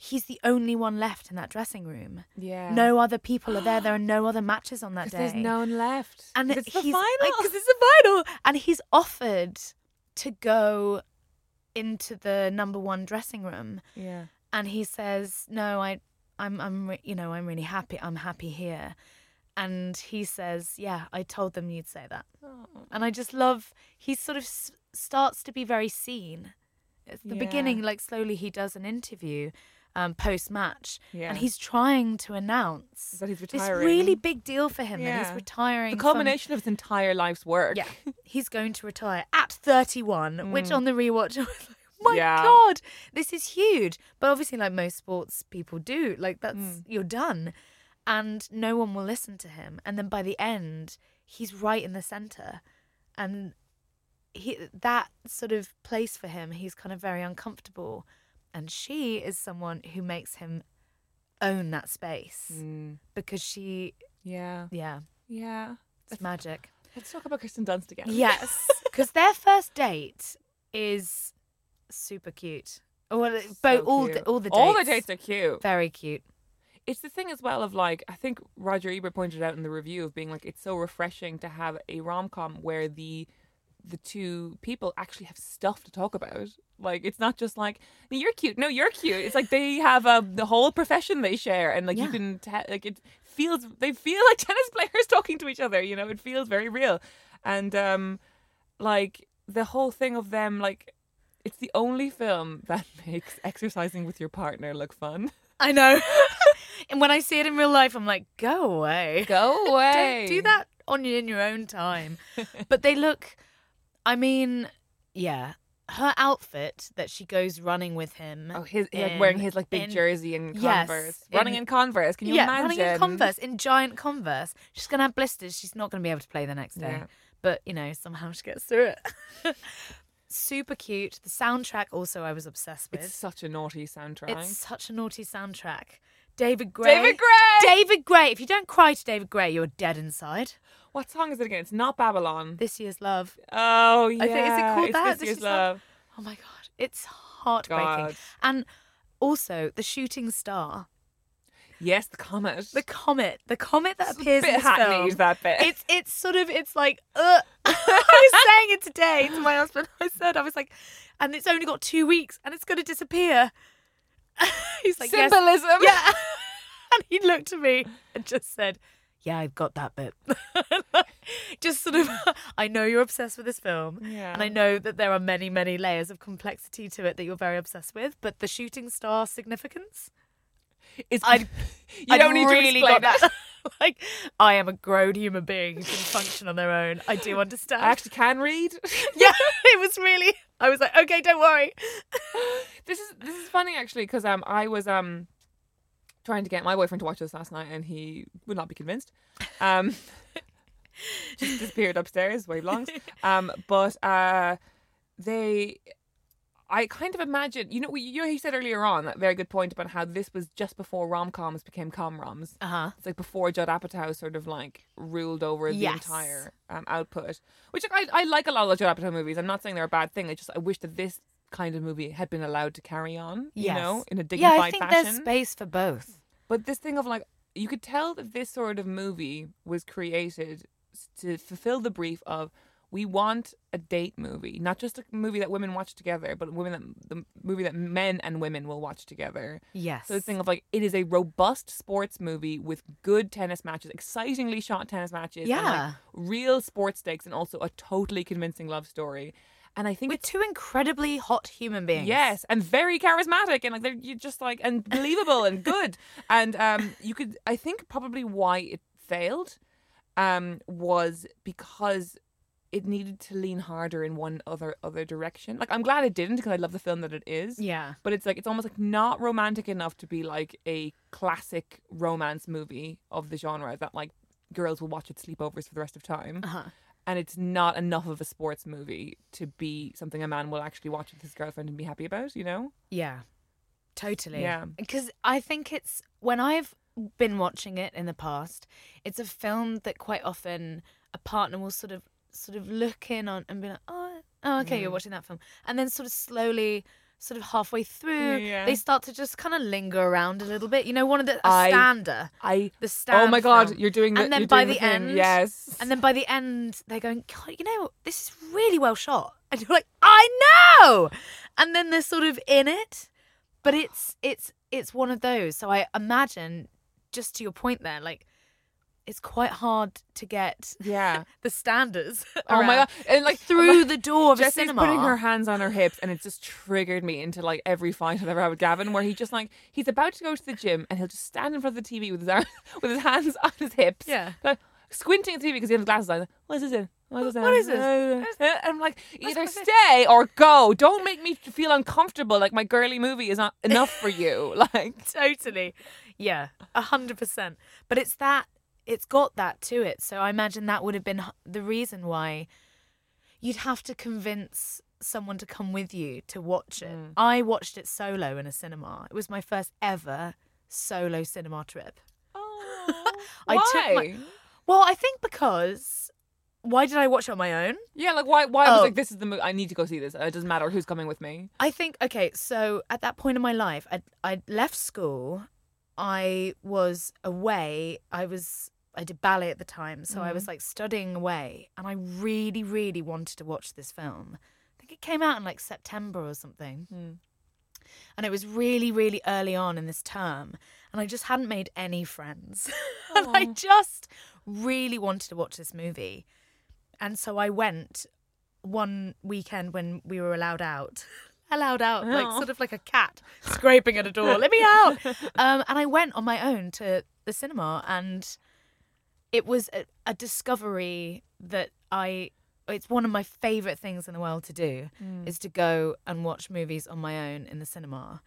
he's the only one left in that dressing room. Yeah. No other people are there. There are no other matches on that day. there's no one left. and it's the final. because it's the final, and he's offered to go into the number one dressing room, yeah. and he says, "No, I, I'm, I'm, re- you know, I'm really happy. I'm happy here." And he says, "Yeah, I told them you'd say that." Oh. And I just love. He sort of s- starts to be very seen. At the Yeah. beginning, like slowly, he does an interview. Um, post match, Yeah. and he's trying to announce That he's this really big deal for him that he's retiring. The from- culmination of his entire life's work. yeah, he's going to retire at 31, which Mm. on the rewatch, I was like, my Yeah. god, this is huge. But obviously, like most sports people do, like that's Mm. you're done, and no one will listen to him. And then by the end, he's right in the center, and he that sort of place for him, he's kind of very uncomfortable, and she is someone who makes him own that space Mm. because she, Yeah. yeah, Yeah. it's magic. Let's talk about Kirsten Dunst again. Yes, because their first date is super cute. Well, So both all the all the dates, all the dates are cute. very cute. It's the thing as well of like I think Roger Ebert pointed out in the review of being like it's so refreshing to have a rom com where the the two people actually have stuff to talk about. Like it's not just like "No, you're cute, no you're cute. It's like they have a the whole profession they share, and like you can te- like it feels they feel like tennis players talking to each other. You know, it feels very real, and um, like the whole thing of them like it's the only film that makes exercising with your partner look fun. I know. and when I see it in real life, I'm like, go away. Go away. Don't do that on your in your own time. but they look. I mean, yeah. Her outfit that she goes running with him. Oh, his in- wearing his like big in- jersey and Yes, Converse, running in- in Converse. Can you yeah, imagine? running in Converse, in giant Converse. She's gonna have blisters. She's not gonna be able to play the next day. Yeah. But you know, somehow she gets through it. Super cute. The soundtrack also I was obsessed with. It's such a naughty soundtrack. It's such a naughty soundtrack. David Gray. David Gray! David Gray. If you don't cry to David Gray, you're dead inside. What song is it again? It's not Babylon. This year's love. Oh yeah, I think- is it called it's that? This This year's Year's Love? love. Oh my god, it's heartbreaking. God. And also the shooting star, Yes, the comet. the comet, the comet that appears bit in this film. that bit. It's it's sort of it's like uh. I was saying it today to my husband. I said I was like, and it's only got two weeks and it's going to disappear. He's like yes. Symbolism. Yeah. and he looked at me and just said, Yeah, I've got that bit. just sort of, I know you're obsessed with this film. Yeah. And I know that there are many, many layers of complexity to it that you're very obsessed with. But the shooting star significance, It's, I'd, you I'd don't need really to explain got that. like, I am a grown human being who can function on their own. I do understand. I actually can read. yeah, it was really, I was like, Okay, don't worry. this is this is funny actually because um I was um trying to get my boyfriend to watch this last night and he would not be convinced. Um just disappeared upstairs where he belongs. Um but uh they I kind of imagine you know we- you know he said earlier on that very good point about how this was just before rom coms became com roms. Uh huh. It's like before Judd Apatow sort of like ruled over the Yes. entire um, output, which like, I I like a lot of the Judd Apatow movies. I'm not saying they're a bad thing. I just I wish that this kind of movie had been allowed to carry on, you know, in a dignified fashion. Yeah, I think fashion. there's space for both. But this thing of like you could tell that this sort of movie was created to fulfill the brief of we want a date movie, not just a movie that women watch together, but women that the movie that men and women will watch together. Yes. So the thing of like it is a robust sports movie with good tennis matches, excitingly shot tennis matches, and, like, Yeah. real sports stakes, and also a totally convincing love story. And I think with two incredibly hot human beings. yes, and very charismatic, and like they're you're just like and believable and good. And um, you could I think probably why it failed, um, was because it needed to lean harder in one other other direction. Like I'm glad it didn't because I love the film that it is. Yeah. But it's like it's almost like not romantic enough to be like a classic romance movie of the genre that like girls will watch at sleepovers for the rest of time. Uh-huh. And it's not enough of a sports movie to be something a man will actually watch with his girlfriend and be happy about, you know? Yeah. Totally. Yeah. Because I think it's when I've been watching it in the past, it's a film that quite often a partner will sort of sort of look in on and be like, Oh, oh okay, Mm. you're watching that film. And then sort of slowly sort of halfway through, Yeah. they start to just kind of linger around a little bit. You know, one of the a I- stander. I The oh stand Oh my god, film. you're doing the And then by the thing. end- Yes. And then by the end, they're going, God, you know, this is really well shot. And you're like, I know. And then they're sort of in it, but it's it's it's one of those. So I imagine, just to your point there, like it's quite hard to get Yeah. the standards. Oh my god. And like through the door of a Jesse's cinema. putting her hands on her hips, and it just triggered me into like every fight I've ever had with Gavin, where he just like he's about to go to the gym, and he'll just stand in front of the TV with his arm, with his hands on his hips, Yeah. like, squinting at the TV because he has glasses on. What's this in? What is, What is this? Uh, I'm like, either stay or go. Don't make me feel uncomfortable. Like my girly movie is not enough for you. Like, totally. Yeah, a hundred percent. But it's that it's got that to it. So I imagine that would have been the reason why you'd have to convince someone to come with you to watch it. Mm. I watched it solo in a cinema. It was my first ever solo cinema trip. I took my- why? Well, I think because why did I watch it on my own? Yeah, like why? Why I was Oh. like, this is the movie. I need to go see this. It doesn't matter who's coming with me. I think okay, so at that point in my life, I I left school. I was away. I was I did ballet at the time, so I was mm-hmm. like studying away, and I really, really wanted to watch this film. I think it came out in like September or something, mm. and it was really, really early on in this term, and I just hadn't made any friends, and I just really wanted to watch this movie, and so I went one weekend when we were allowed out. Out, like Oh. sort of like a cat scraping at a door. Let me out! Um, and I went on my own to the cinema, and it was a, a discovery that I. It's one of my favorite things in the world to do is to go and watch movies on my own in the cinema.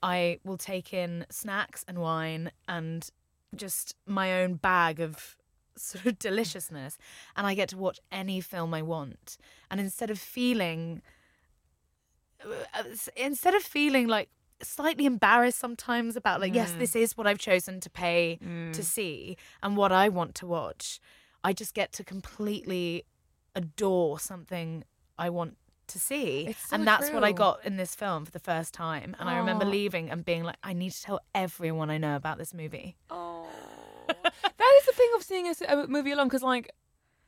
I will take in snacks and wine and just my own bag of sort of deliciousness and I get to watch any film I want. And instead of feeling instead of feeling like slightly embarrassed sometimes about like yes this mm. is what I've chosen to pay to mm. see and what I want to watch, I just get to completely adore something I want to see. So and that's what I got in this film for the first time. And I remember leaving and being like, I need to tell everyone I know about this movie. Oh, that is the thing of seeing a, movie alone. Because like,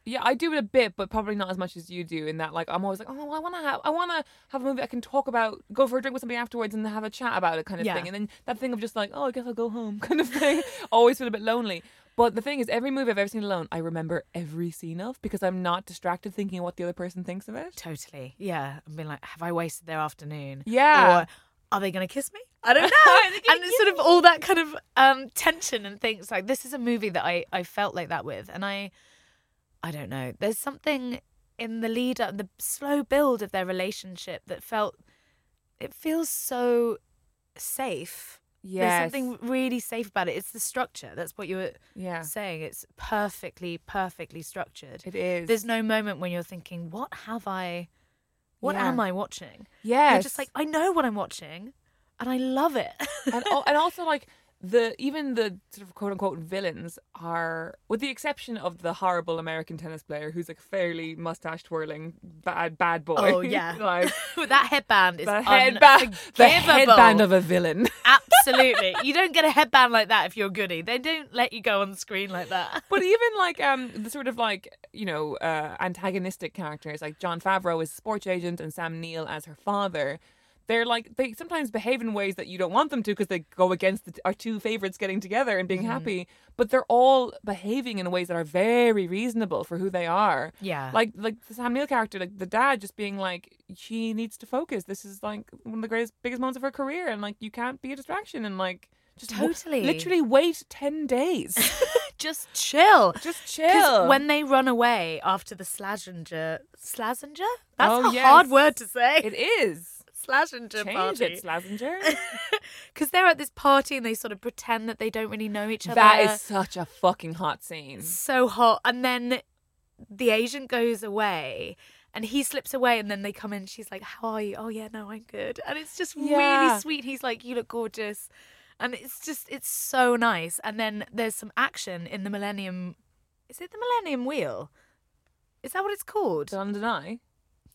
yeah, I do it a bit, but probably not as much as you do. In that, like, I'm always like, oh, I want to have, I want to have a movie I can talk about, go for a drink with somebody afterwards, and have a chat about it, kind of Yeah. thing. And then that thing of just like, oh, I guess I'll go home, kind of thing. always feel a bit lonely. But the thing is, every movie I've ever seen alone, I remember every scene of because I'm not distracted thinking what the other person thinks of it. Totally. Yeah. I've been like, have I wasted their afternoon? Yeah. Or are they going to kiss me? I don't know. and it's sort of all that kind of um, tension and things. Like, this is a movie that I, I felt like that with. And I, I don't know. There's something in the lead up, the slow build of their relationship that felt, it feels so safe. Yes. There's something really safe about it. It's the structure. That's what you were Yeah. saying. It's perfectly, perfectly structured. It is. There's no moment when you're thinking, what have I, what Yeah. am I watching? Yes. You're just like, I know what I'm watching and I love it. and and also like the even the sort of quote unquote villains are with the exception of the horrible American tennis player who's like fairly mustache twirling bad bad boy. Oh, yeah. like that headband is the headband the headband of a villain. Absolutely. you don't get a headband like that if you're a goodie. They don't let you go on the screen like that. But even like um the sort of like you know uh, antagonistic characters like Jon Favreau as sports agent and Sam Neill as her father, they're like they sometimes behave in ways that you don't want them to because they go against the, our two favorites getting together and being Mm-hmm. happy. But they're all behaving in ways that are very reasonable for who they are. Yeah. like like the Sam Neill character, like the dad, just being like she needs to focus. This is like one of the greatest biggest moments of her career, and like you can't be a distraction and like. Just Totally. literally wait 10 days. Just chill. just chill. when they run away after the Slazenger, Slazenger? That's Oh, a yes. hard word to say. It is. Slazenger Change party. it, Slazenger. Because they're at this party and they sort of pretend that they don't really know each other. that is such a fucking hot scene. so hot. And then the agent goes away and he slips away and then they come in. She's like, How are you? Oh, yeah, no, I'm good. And it's just Yeah. really sweet. He's like, You look gorgeous. And it's just, it's so nice. And then there's some action in the Millennium. Is it the Millennium Wheel? Is that what it's called? London Eye.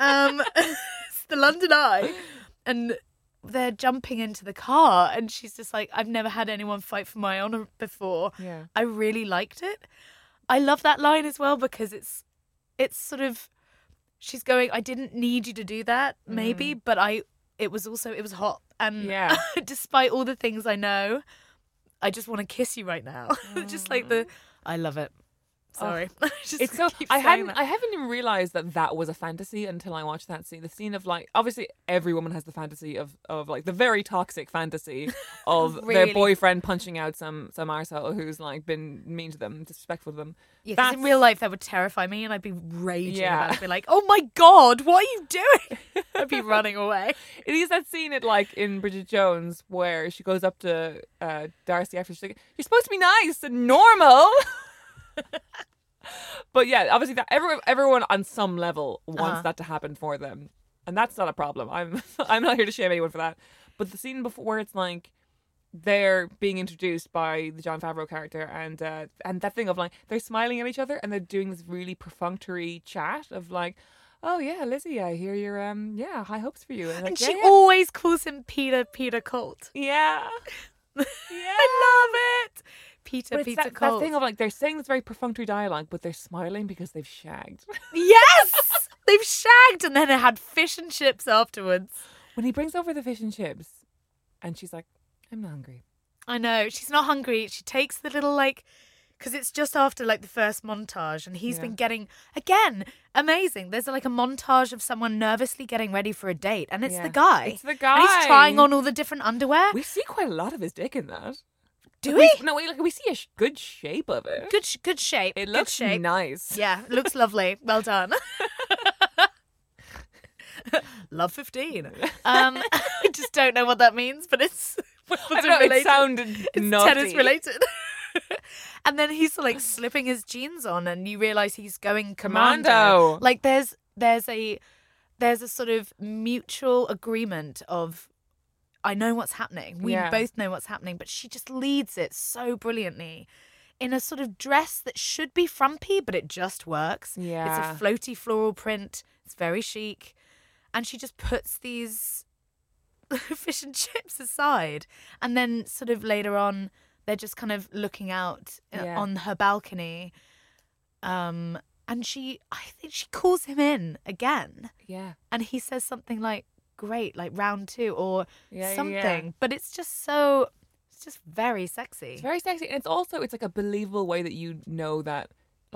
Um, it's the London Eye, and they're jumping into the car, and she's just like, "I've never had anyone fight for my honor before." Yeah. I really liked it. I love that line as well because it's, it's sort of, she's going, "I didn't need you to do that, maybe, but I." It was also it was hot, and Yeah. despite all the things I know, I just want to kiss you right now. just like the, I love it. Sorry, I just it's so keep I saying hadn't that. I haven't even realized that that was a fantasy until I watched that scene. The scene of like obviously every woman has the fantasy of of like the very toxic fantasy of Really? their boyfriend punching out some some arsehole who's like been mean to them, disrespectful to them. Yeah, in real life that would terrify me, and I'd be raging. Yeah. Yeah, I'd be like, "Oh my god, what are you doing?" I'd be running away. It is that scene at like in Bridget Jones where she goes up to uh, Darcy after she's like, "You're supposed to be nice and normal." but yeah, obviously that everyone everyone on some level wants Uh-huh. that to happen for them, and that's not a problem. I'm I'm not here to shame anyone for that. But the scene before it's like they're being introduced by the Jon Favreau character, and uh, and that thing of like they're smiling at each other and they're doing this really perfunctory chat of like. Oh yeah, Lizzie, I hear you're um yeah, high hopes for you. And, like, And yeah, she yeah. always calls him Peter Peter Colt. Yeah. Yeah. I love it. Peter But it's Peter that, that thing of like they're saying this very perfunctory dialogue, but they're smiling because they've shagged. yes, they've shagged and then they had fish and chips afterwards. when he brings over the fish and chips, and she's like, "I'm not hungry." I know she's not hungry. She takes the little like, because it's just after like the first montage, and he's Yeah. been getting again amazing. There's like a montage of someone nervously getting ready for a date, and it's Yeah. the guy. It's the And guy. he's trying on all the different underwear. We see quite a lot of his dick in that. Do we? we? No, we like we see a sh- good shape of it. Good, sh- good shape. It good looks shape. nice. Yeah, it looks lovely. Well done. Love 15. Um, I just don't know what that means, but it's I know, it sounded it's nutty. tennis related. and then he's like slipping his jeans on, and you realize he's going commando. Commando. Like there's there's a there's a sort of mutual agreement of I know what's happening. We Yeah. both know what's happening, but she just leads it so brilliantly in a sort of dress that should be frumpy, but it just works. Yeah. It's a floaty floral print. It's very chic. And she just puts these fish and chips aside. And then sort of later on, they're just kind of looking out uh, Yeah. on her balcony. Um, and she, I think she calls him in again Yeah. and he says something like great like round two or Yeah, yeah, yeah. something but it's just so it's just very sexy It's very sexy, and it's also it's like a believable way that you know that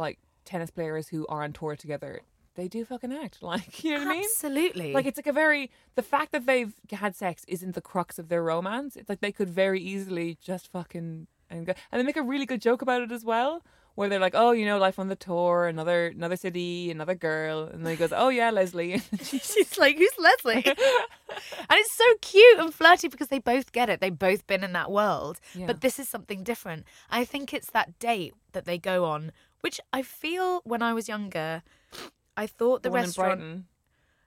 like tennis players who are on tour together, they do fucking act. Like you know what I mean? absolutely Like it's like a very the fact that they've had sex isn't the crux of their romance. It's like they could very easily just fucking and go, and they make a really good joke about it as well, where they're like, oh, you know, life on the tour, another another city, another girl, and then he goes, oh yeah, Leslie. And she's like who's leslie and it's so cute and flirty because they both get it they've both been in that world Yeah. but this is something different i think it's that date that they go on which i feel when i was younger i thought the, in restaurant.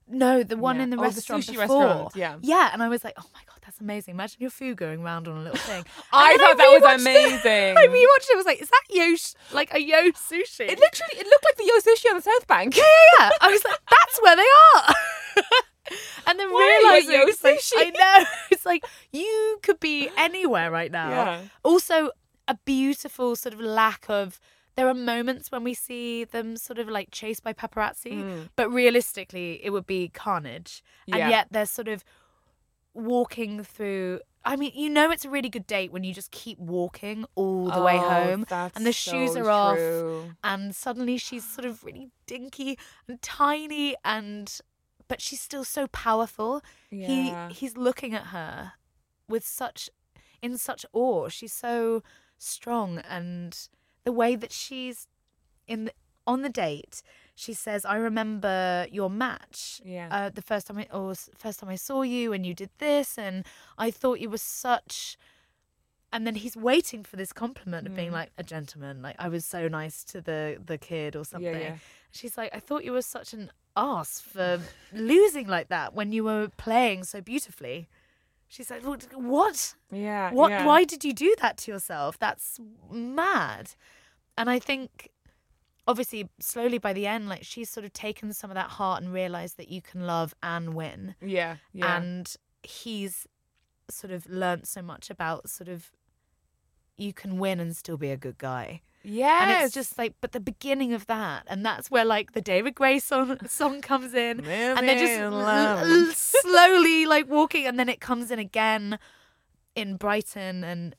No the one Yeah. in the Oh, the restaurant sushi before restaurant, yeah. yeah and i was like oh my god that's amazing imagine your food going round on a little thing I thought that was rewatched it. amazing. I rewatched it. I was like, "Is that yo like a yo sushi?" It literally it looked like the Yo Sushi on the South Bank. yeah, yeah, yeah. I was like, "That's where they are." and then Why realizing, like, I know it's like you could be anywhere right now. Yeah. Also, a beautiful sort of lack of. There are moments when we see them sort of like chased by paparazzi, hmm. but realistically, it would be carnage. Yeah. And yet, they're sort of walking through. I mean, you know, it's a really good date when you just keep walking all the way Oh, home, and the shoes so are off, and suddenly she's sort of really dinky and tiny, and but she's still so powerful. Yeah. He he's looking at her with such in such awe. She's so strong, and the way that she's in the, on the date, she says, "I remember your match. Yeah. Uh, the first time I or first time I saw you, and you did this, and I thought you were such." And then he's waiting for this compliment of Mm. being like a gentleman, like I was so nice to the the kid or something. yeah. She's like, I thought you were such an ass for losing like that when you were playing so beautifully. She's like, "What? What? Yeah. What? yeah. Why did you do that to yourself? That's mad." And I think, obviously, slowly by the end, like she's sort of taken some of that heart and realized that you can love and win. Yeah. Yeah. And he's sort of learnt so much about sort of you can win and still be a good guy. Yes. And it's just like, but the beginning of that, and that's where like the David Gray song, song comes in, and they're just l- l- slowly like walking, and then it comes in again in Brighton, and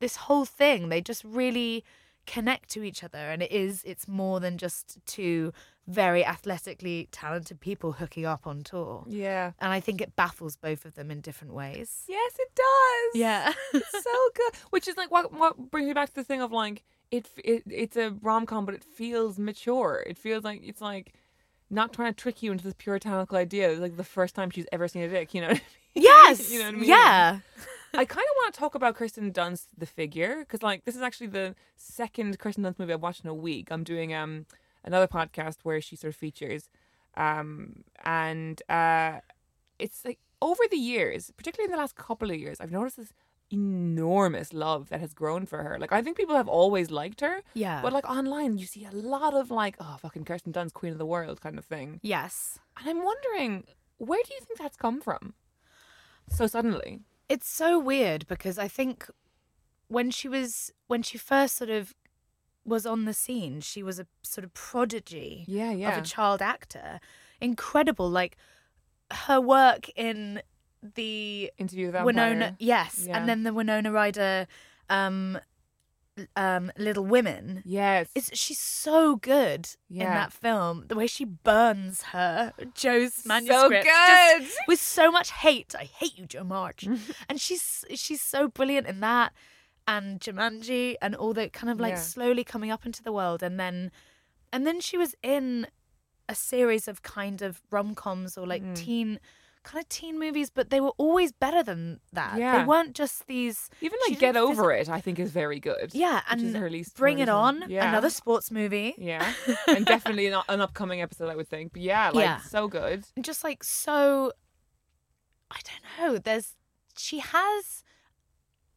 this whole thing, they just really connect to each other, and it is, it's more than just two very athletically talented people hooking up on tour. Yeah. And I think it baffles both of them in different ways. Yes, it does. Yeah. it's so good. Which is like what what brings me back to the thing of like it, it it's a rom com, but it feels mature. It feels like it's like not trying to trick you into this puritanical idea. It's like the first time she's ever seen a dick. You know. What I mean? yes. You know what I mean? Yeah. I kind of want to talk about Kirsten Dunst, the figure, because like this is actually the second Kirsten Dunst movie I've watched in a week. I'm doing um another podcast where she sort of features, um and uh it's like over the years, particularly in the last couple of years, I've noticed this enormous love that has grown for her. Like I think people have always liked her, Yeah. but like online you see a lot of like oh fucking Kirsten Dunst, Queen of the World kind of thing, yes. and I'm wondering where do you think that's come from? So suddenly. it's so weird because I think when she was when she first sort of was on the scene, she was a sort of prodigy Yeah, yeah. of a child actor. Incredible, like her work in the Interview with Winona, yes, Yeah. and then the Winona Ryder, um, um, Little Women. Yes. It's she's so good in that film. The way she burns her Jo's manuscript good. just with so much hate. I hate you, Jo March. and she's she's so brilliant in that, and Jumanji, and all the kind of like Yeah. slowly coming up into the world, and then and then she was in a series of kind of rom coms or Mm. like teen. Kind of teen movies, but they were always better than that. Yeah. They weren't just these. Even like Get Over It, I think is very good. Yeah, and Bring It. On, Yeah. another sports movie. Yeah, and definitely an, an upcoming episode, I would think. But yeah, like Yeah. so good. and just like so i don't know there's she has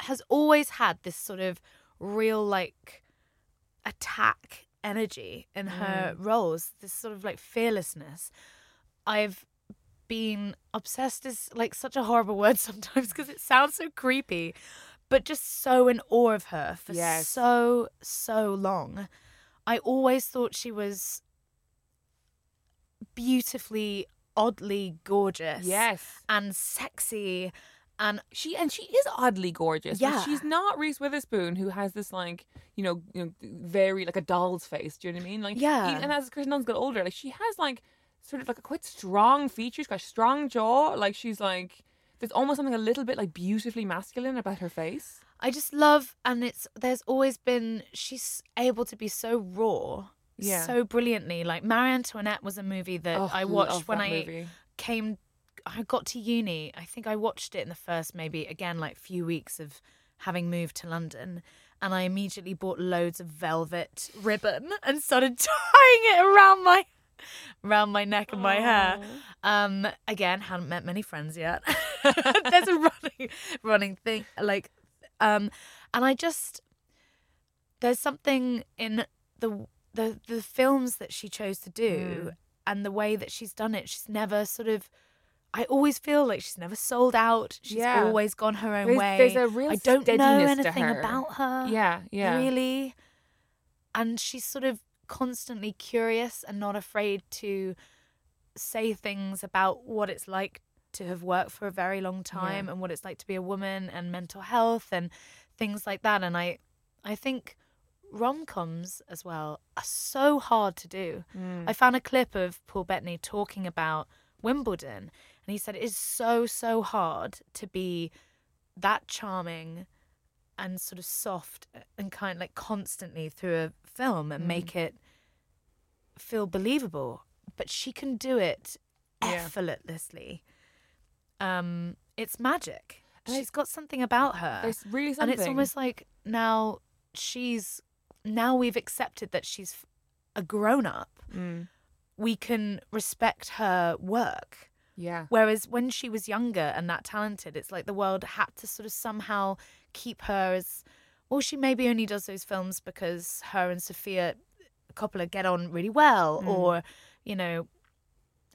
has always had this sort of real like attack energy in her mm. roles this sort of like fearlessness i've been obsessed is like such a horrible word sometimes because it sounds so creepy but just so in awe of her for Yes. so so long i always thought she was beautifully oddly gorgeous Yes, and sexy and she and she is oddly gorgeous. Yeah. she's not Reese Witherspoon, who has this like you know, you know, very like a doll's face. Do you know what I mean? Like Yeah. e- and as Kirsten Dunst got older, like she has like sort of like a quite strong features, got a strong jaw. Like she's like there's almost something a little bit like beautifully masculine about her face. I just love, and it's there's always been she's able to be so raw, Yeah. so brilliantly. Like Marie Antoinette was a movie that Oh, I watched when I movie. came, I got to uni. I think I watched it in the first maybe again like few weeks of having moved to London, and I immediately bought loads of velvet ribbon and started tying it around my around my neck and my hair. Um, again, hadn't met many friends yet. There's a running running thing like, um, and I just there's something in the the the films that she chose to do Mm. and the way that she's done it. She's never sort of. I always feel like she's never sold out. She's Yeah. always gone her own There's- way. there's a real I don't know anything her. about her Yeah, yeah. really. And she's sort of constantly curious and not afraid to say things about what it's like to have worked for a very long time and what it's like to be a woman and mental health and things like that. And I I think rom coms as well are so hard to do. Mm. I found a clip of Paul Bettany talking about Wimbledon and he said it is so, so hard to be that charming and sort of soft and kind like constantly through a film and make it feel believable. But she can do it Yeah. effortlessly. Um, it's magic. And She's got something about her. There's really something. and it's almost like now she's now we've accepted that she's a grown up. Mm. We can respect her work. Yeah. Whereas when she was younger and that talented, it's like the world had to sort of somehow keep her as well. She maybe only does those films because her and Sofia Coppola get on really well, Mm. or you know,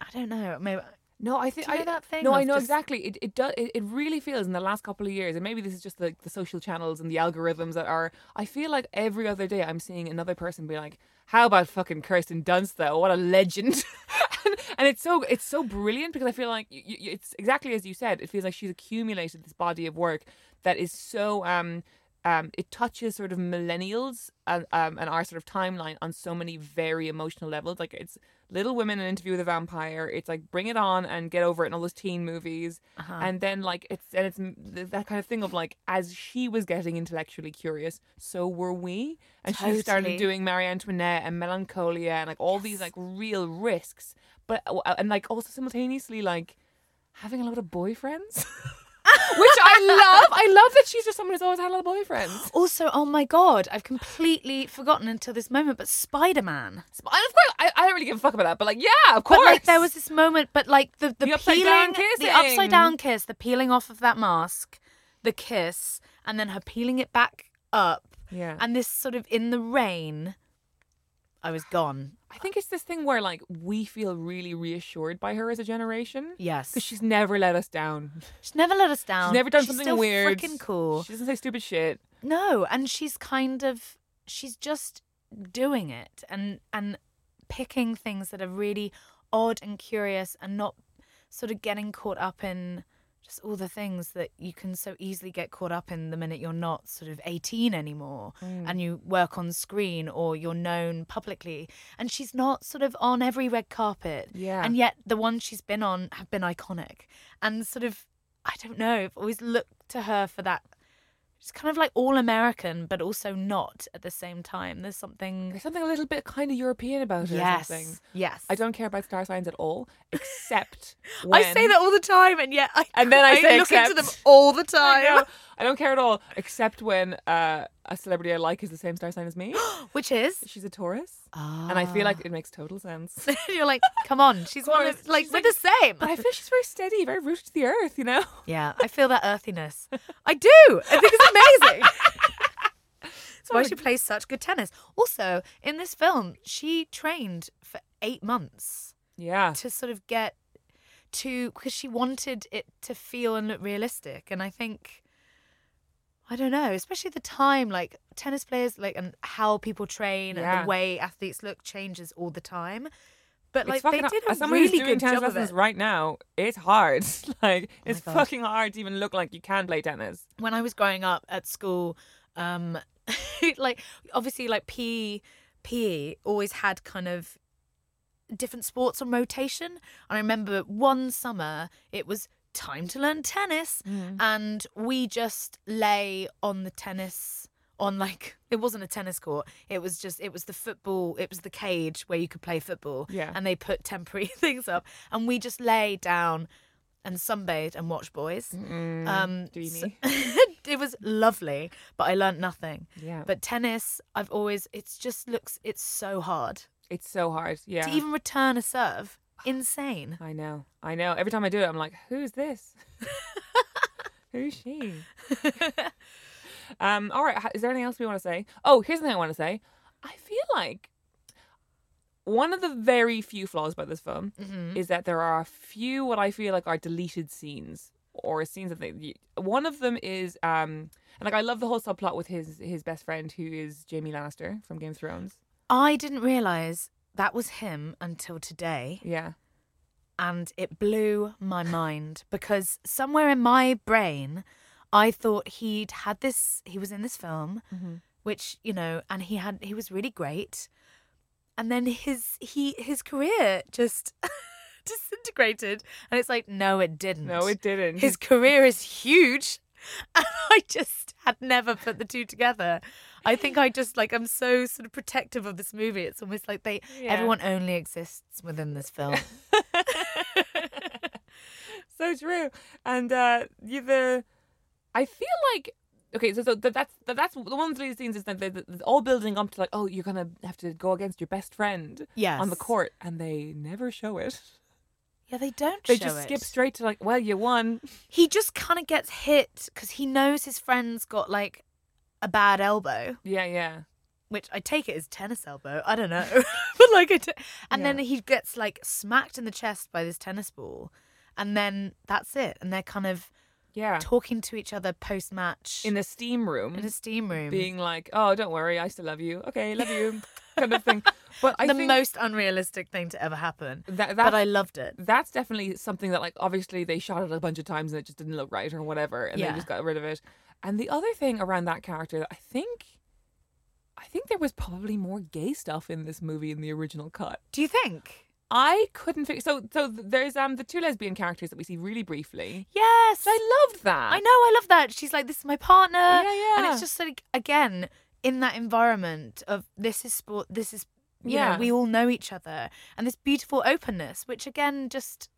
I don't know. Maybe No, I think you know I, that thing No, I know just- exactly. It it does. It, it really feels in the last couple of years, and maybe this is just like the social channels and the algorithms that are. I feel like every other day I'm seeing another person be like, "How about fucking Kirsten Dunst though? What a legend!" and, it's so it's so brilliant because I feel like y y it's exactly as you said. It feels like she's accumulated this body of work that is so um um, it touches sort of millennials and um, and our sort of timeline on so many very emotional levels. Like it's Little Women, an interview with a vampire. It's like Bring It On and Get Over It, and all those teen movies. And then like it's and it's that kind of thing of like as she was getting intellectually curious, so were we. And she started doing Marie Antoinette and Melancholia and like all these like real risks, but uh, and like also simultaneously like having a lot of boyfriends. Which I love. I love that she's just someone who's always had a lot of boyfriends. also, oh my god, I've completely forgotten until this moment. But Spider Man. Sp- And of course, I, I don't really give a fuck about that, but like, yeah, of course. But like there was this moment, but like the the, The upside peeling, the upside down kiss, the peeling off of that mask, the kiss, and then her peeling it back up, Yeah. and this sort of in the rain. I was gone. I think it's this thing where like we feel really reassured by her as a generation. Yes. Because she's never let us down. She's never let us down. She's never done She's something still weird. Freaking cool. She doesn't say stupid shit. No, and she's kind of she's just doing it and and picking things that are really odd and curious and not sort of getting caught up in just all the things that you can so easily get caught up in the minute you're not sort of 18 anymore mm. and you work on screen or you're known publicly. And she's not sort of on every red carpet. Yeah. and yet the ones she's been on have been iconic. And sort of i don't know i've always looked to her for that She's kind of like all American, but also not at the same time. There's something. There's something a little bit kind of European about her. or something. Yes. Yes. I don't care about star signs at all, except when I say that all the time, and yet I And then I say look into them all the I, time. I don't care at all, except when uh, a celebrity I like is the same star sign as me. Which is, She's a Taurus, and I feel like ah. it makes total sense. you're like, come on, she's one of like She's we're like- the same. But I feel she's very steady, very rooted to the earth. You know. Yeah, I feel that earthiness. I do. I think it's amazing. That's why she plays such good tennis. Also, in this film, she trained for eight months. Yeah. to sort of get to because she wanted it to feel and look realistic and i think i don't know especially the time like tennis players like and how people train and the way athletes look changes all the time but like they did as a someone really who's doing good tennis job lessons right now, it's hard. like it's God. fucking hard to even look like you can play tennis. when I was growing up at school, um, like obviously like PE, PE always had kind of different sports on rotation. And I remember one summer it was time to learn tennis, and we just lay on the tennis on like it wasn't a tennis court it was just it was the football it was the cage where you could play football Yeah. and they put temporary things up and we just lay down and sunbathed and watch boys um dreamy. so- it was lovely but i learnt nothing Yeah. but tennis i've always it's just looks it's so hard It's so hard. Yeah. to even return a serve insane I know. I know. Every time I do it, I'm like, who's this? Who's she? um. All right. Is there anything else we want to say? Oh, here's the thing I want to say. I feel like one of the very few flaws about this film Mm-hmm. is that there are a few what I feel like are deleted scenes or scenes that they. One of them is um. And like I love the whole subplot with his his best friend who is Jaime Lannister from Game of Thrones. i didn't realize that was him until today Yeah. and it blew my mind because somewhere in my brain i thought he'd had this he was in this film mm-hmm. which you know and he had he was really great and then his he his career just disintegrated and it's like no it didn't No, it didn't. his career is huge And I just had never put the two together. I think I just like I'm so sort of protective of this movie. It's almost like they Yeah. everyone only exists within this film. so true. And uh you the I feel like okay, so, so that, that's that, that's the one of the scenes is that they- it's all building up to like, oh, you're gonna have to go against your best friend on the court, and they never show it. yeah, they don't. They just it. skip straight to like, well, you won. He just kind of gets hit because he knows his friend's got like a bad elbow, Yeah, yeah. which I take it as tennis elbow. I don't know, but like, I t- and Yeah. then he gets like smacked in the chest by this tennis ball, and then that's it. And they're kind of Yeah. talking to each other post match In the steam room. in a steam room. being like, "Oh, don't worry, I still love you. Okay, love you," kind of thing. But I the most unrealistic thing to ever happen. that, but I loved it. that's definitely something that, like, obviously they shot it a bunch of times and it just didn't look right or whatever, and Yeah. they just got rid of it. And the other thing around that character, that I think, I think there was probably more gay stuff in this movie in the original cut. Do you think? I couldn't figure. So, so there's um the two lesbian characters that we see really briefly. Yes. I loved that. I know, I love that. She's like, this is my partner. Yeah, yeah. And it's just like, again, in that environment of this is sport, this is, you Yeah. know, we all know each other. And this beautiful openness, which again, just,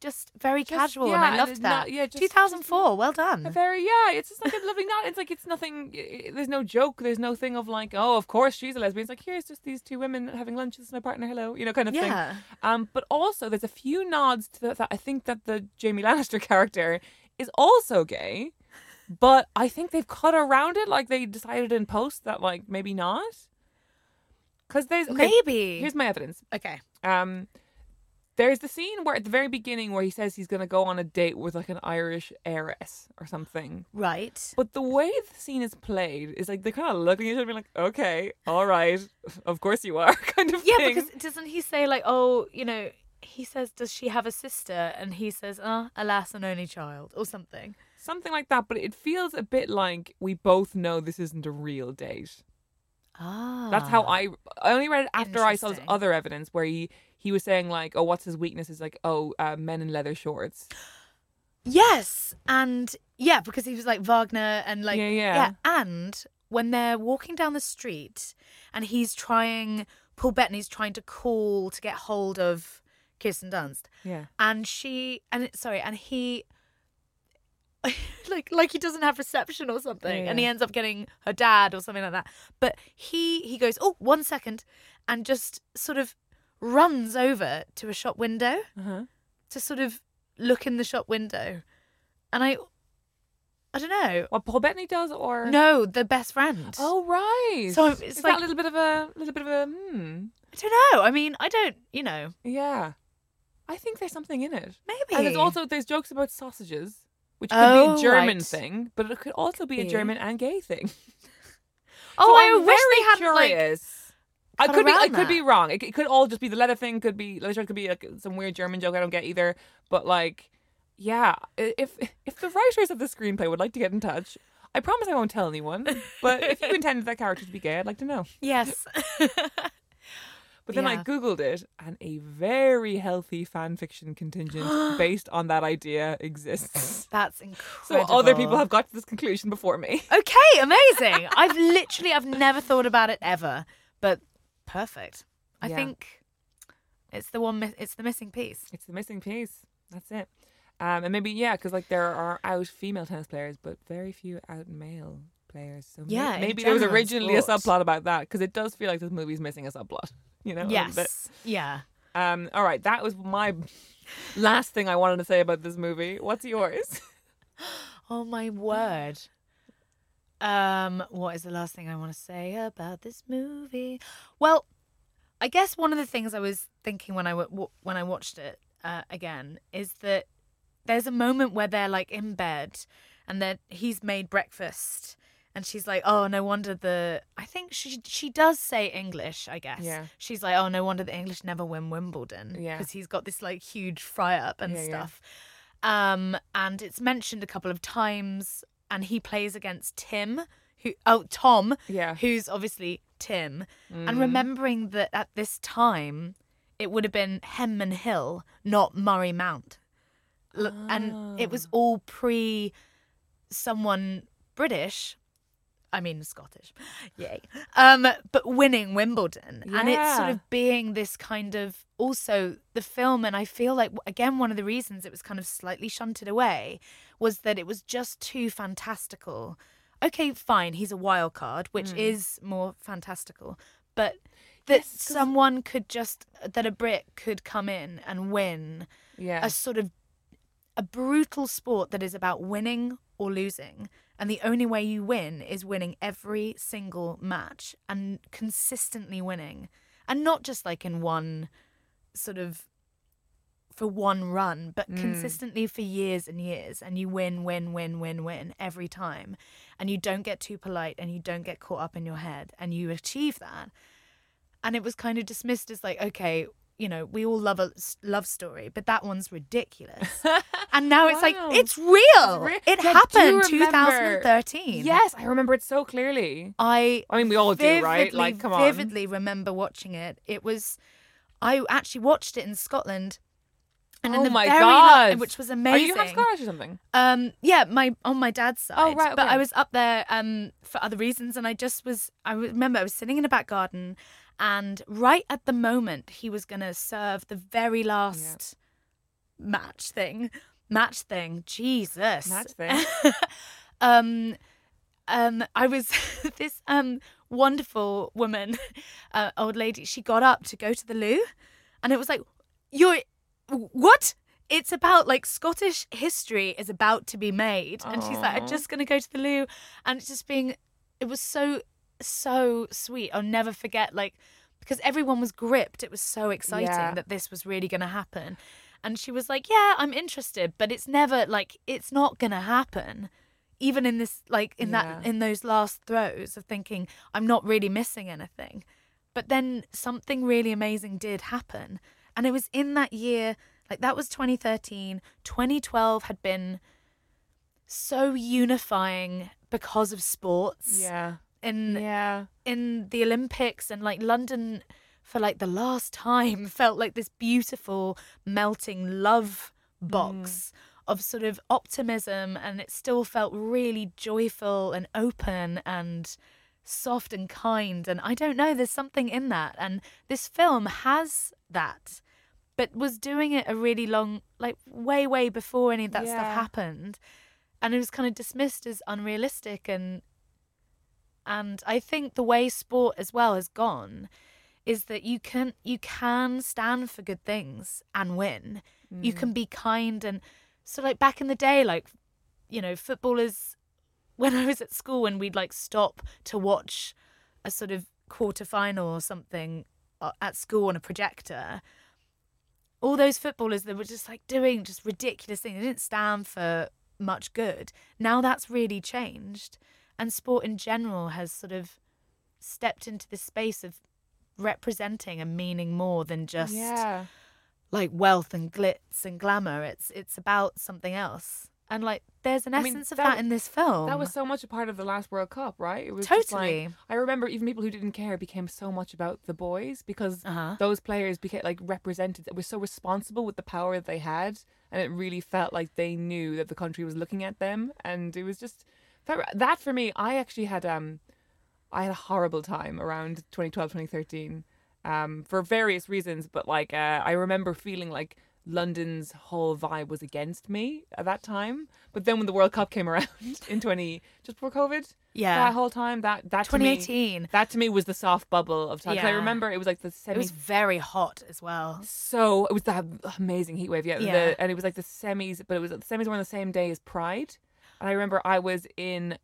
just very Just- casual. and I loved it's that. not- yeah, just- 2004, well A done. very yeah, it's just like a lovely night. It's like it's nothing. There's no joke. There's no thing of like, oh, of course she's a lesbian. It's like here's just these two women having lunch. This is my partner. Hello, you know, kind of Yeah. thing. Um, but also there's a few nods to that. I think that the Jaime Lannister character is also gay, but I think they've cut around it. Like they decided in post that like maybe not. Because there's okay, Maybe. Here's my evidence. okay. Um, there's the scene where at the very beginning where he says he's gonna go on a date with like an Irish heiress or something. Right. But the way the scene is played is like they're kind of looking at each other, and being like, "Okay, all right, of course you are," kind of Yeah, thing. because doesn't he say, like, oh, you know, he says, does she have a sister? And he says, ah, alas, an only child, or something. something like that. But it feels a bit like we both know this isn't a real date. Ah. That's how I. I only read it after I saw this other evidence where he he was saying like, "Oh, what's his weakness?" Is like, "Oh, uh, men in leather shorts." Yes, and yeah, because he was like Wagner and like Yeah, yeah. and when they're walking down the street and he's trying Paul Bettany's trying to call to get hold of Kirsten Dunst. Yeah. And she and sorry, and he like like he doesn't have reception or something Yeah, and he ends up getting her dad or something like that. But he he goes, "Oh, one second," and just sort of runs over to a shop window Uh-huh. to sort of look in the shop window. And I I don't know. What Paul Bettany does, or No, the best friend. Oh right. So it's Is that like- a little bit of a little bit of a hmm. I don't know. I mean, I don't, you know, Yeah. I think there's something in it. maybe. And there's also there's jokes about sausages, which could Oh, be a German right. thing, but it could also be a German and gay thing. Oh, So I I'm wish they very had like curious. I could be I could be wrong. It, it could all just be the leather thing. Could be leather. Could be like some weird German joke I don't get either. But like, yeah, if if the writers of the screenplay would like to get in touch, I promise I won't tell anyone. But if you intended that character to be gay, I'd like to know. yes. But then I googled it, and a very healthy fan fiction contingent based on that idea exists. That's incredible. So other people have got to this conclusion before me. Okay, amazing. I've literally I've never thought about it ever, but perfect. I Yeah. think it's the one it's the missing piece. It's the missing piece. That's it. Um, and maybe yeah, because like there are out female tennis players, but very few out male players. So Yeah, in maybe there was originally a subplot about that because it does feel like this movie's missing a subplot. You know? a little bit. Yes. Yeah. Um. All right. That was my last thing I wanted to say about this movie. What's yours? Oh my word. Um, what is the last thing I want to say about this movie? Well, I guess one of the things I was thinking when I w- when I watched it uh, again is that there's a moment where they're like in bed and that he's made breakfast and she's like, "Oh, no wonder the I think she she does say English, I guess. Yeah. She's like, "Oh, no wonder the English never win Wimbledon Yeah. because he's got this like huge fry up and Yeah, yeah. stuff." Um, and it's mentioned a couple of times, and he plays against Tim, who oh Tom, Yeah. who's obviously Tim, Mm. and remembering that at this time it would have been Henman Hill, not Murray Mound, L- and it was Ah. all pre someone British. I mean Scottish, yay! Um, but winning Wimbledon, and it's sort of being this kind of also the film, and I feel like again one of the reasons it was kind of slightly shunted away was that it was just too fantastical. Okay, fine, he's a wild card, which is more fantastical, but that Yes, someone could just that a Brit could come in and win Yeah. a sort of a brutal sport that is about winning or losing and the only way you win is winning every single match and consistently winning. And not just like in one sort of for one run but hmm. consistently for years and years. And you win win win win win every time. And you don't get too polite and you don't get caught up in your head. And you achieve that. And it was kind of dismissed as like okay you know we all love a love story but that one's ridiculous and now it's like it's real re- it Yeah, happened 2013 Yes, I remember it so clearly. I I mean, we all do, right? vividly- Like, come on. Vividly remember watching it. It was, I actually watched it in Scotland, and in oh the my very god, which was amazing. Are you half Scottish or something? Um, yeah, my on my dad's side. Oh, right, But. I was up there um for other reasons, and I just was. I remember I was sitting in a back garden, and right at the moment he was gonna serve the very last match thing, match thing. Jesus, Match thing. um, um, I was this um wonderful woman, uh, old lady. She got up to go to the loo, and it was like, "You're what?" It's about like Scottish history is about to be made, and she's like, "I'm just gonna go to the loo," and it's just being, it was so so sweet. I'll never forget like because everyone was gripped. It was so exciting Yeah. that this was really gonna happen. And she was like, "Yeah, I'm interested, but it's never like it's not gonna happen." Even in this, like in that, in those last throes of thinking, I'm not really missing anything. But then something really amazing did happen, and it was in that year. Like that was 2013. 2012 had been so unifying because of sports. Yeah, In yeah. in the Olympics and like London for like the last time felt like this beautiful melting love mm. box of sort of optimism and it still felt really joyful and open and soft and kind and I don't know there's something in that and this film has that but was doing it a really long like way way before any of that stuff happened and it was kind of dismissed as unrealistic and and I think the way sport as well has gone is that you can you can stand for good things and win. You can be kind and so like back in the day, like you know, footballers when I was at school and we'd like stop to watch a sort of quarter final or something uh, at school on a projector. All those footballers that were just like doing just ridiculous things. They didn't stand for much good. Now that's really changed. And sport in general has sort of stepped into the space of representing and meaning more than just yeah. like wealth and glitz and glamour. It's it's about something else. And like there's an I mean, essence of that- that, in this film. That was so much a part of the last World Cup, right? It was just like- Totally. I remember even people who didn't care became so much about the boys because Uh-huh. those players became like represented. Were so responsible with the power that they had, and it really felt like they knew that the country was looking at them, and it was just that- that for me. I actually had um, I had a horrible time around 2012, 2013, um, for various reasons. But like, uh, I remember feeling like London's whole vibe was against me at that time. But then when the World Cup came around in 20, just before COVID, Yeah. that whole time, that that to me- 2018. that to me was the soft bubble of time. 'Cause I remember it was like the it semi. was very hot as well. so it was that amazing heat wave, yeah. Yeah. The, and it was like the semis, but it was the semis were on the same day as Pride. And I remember I was in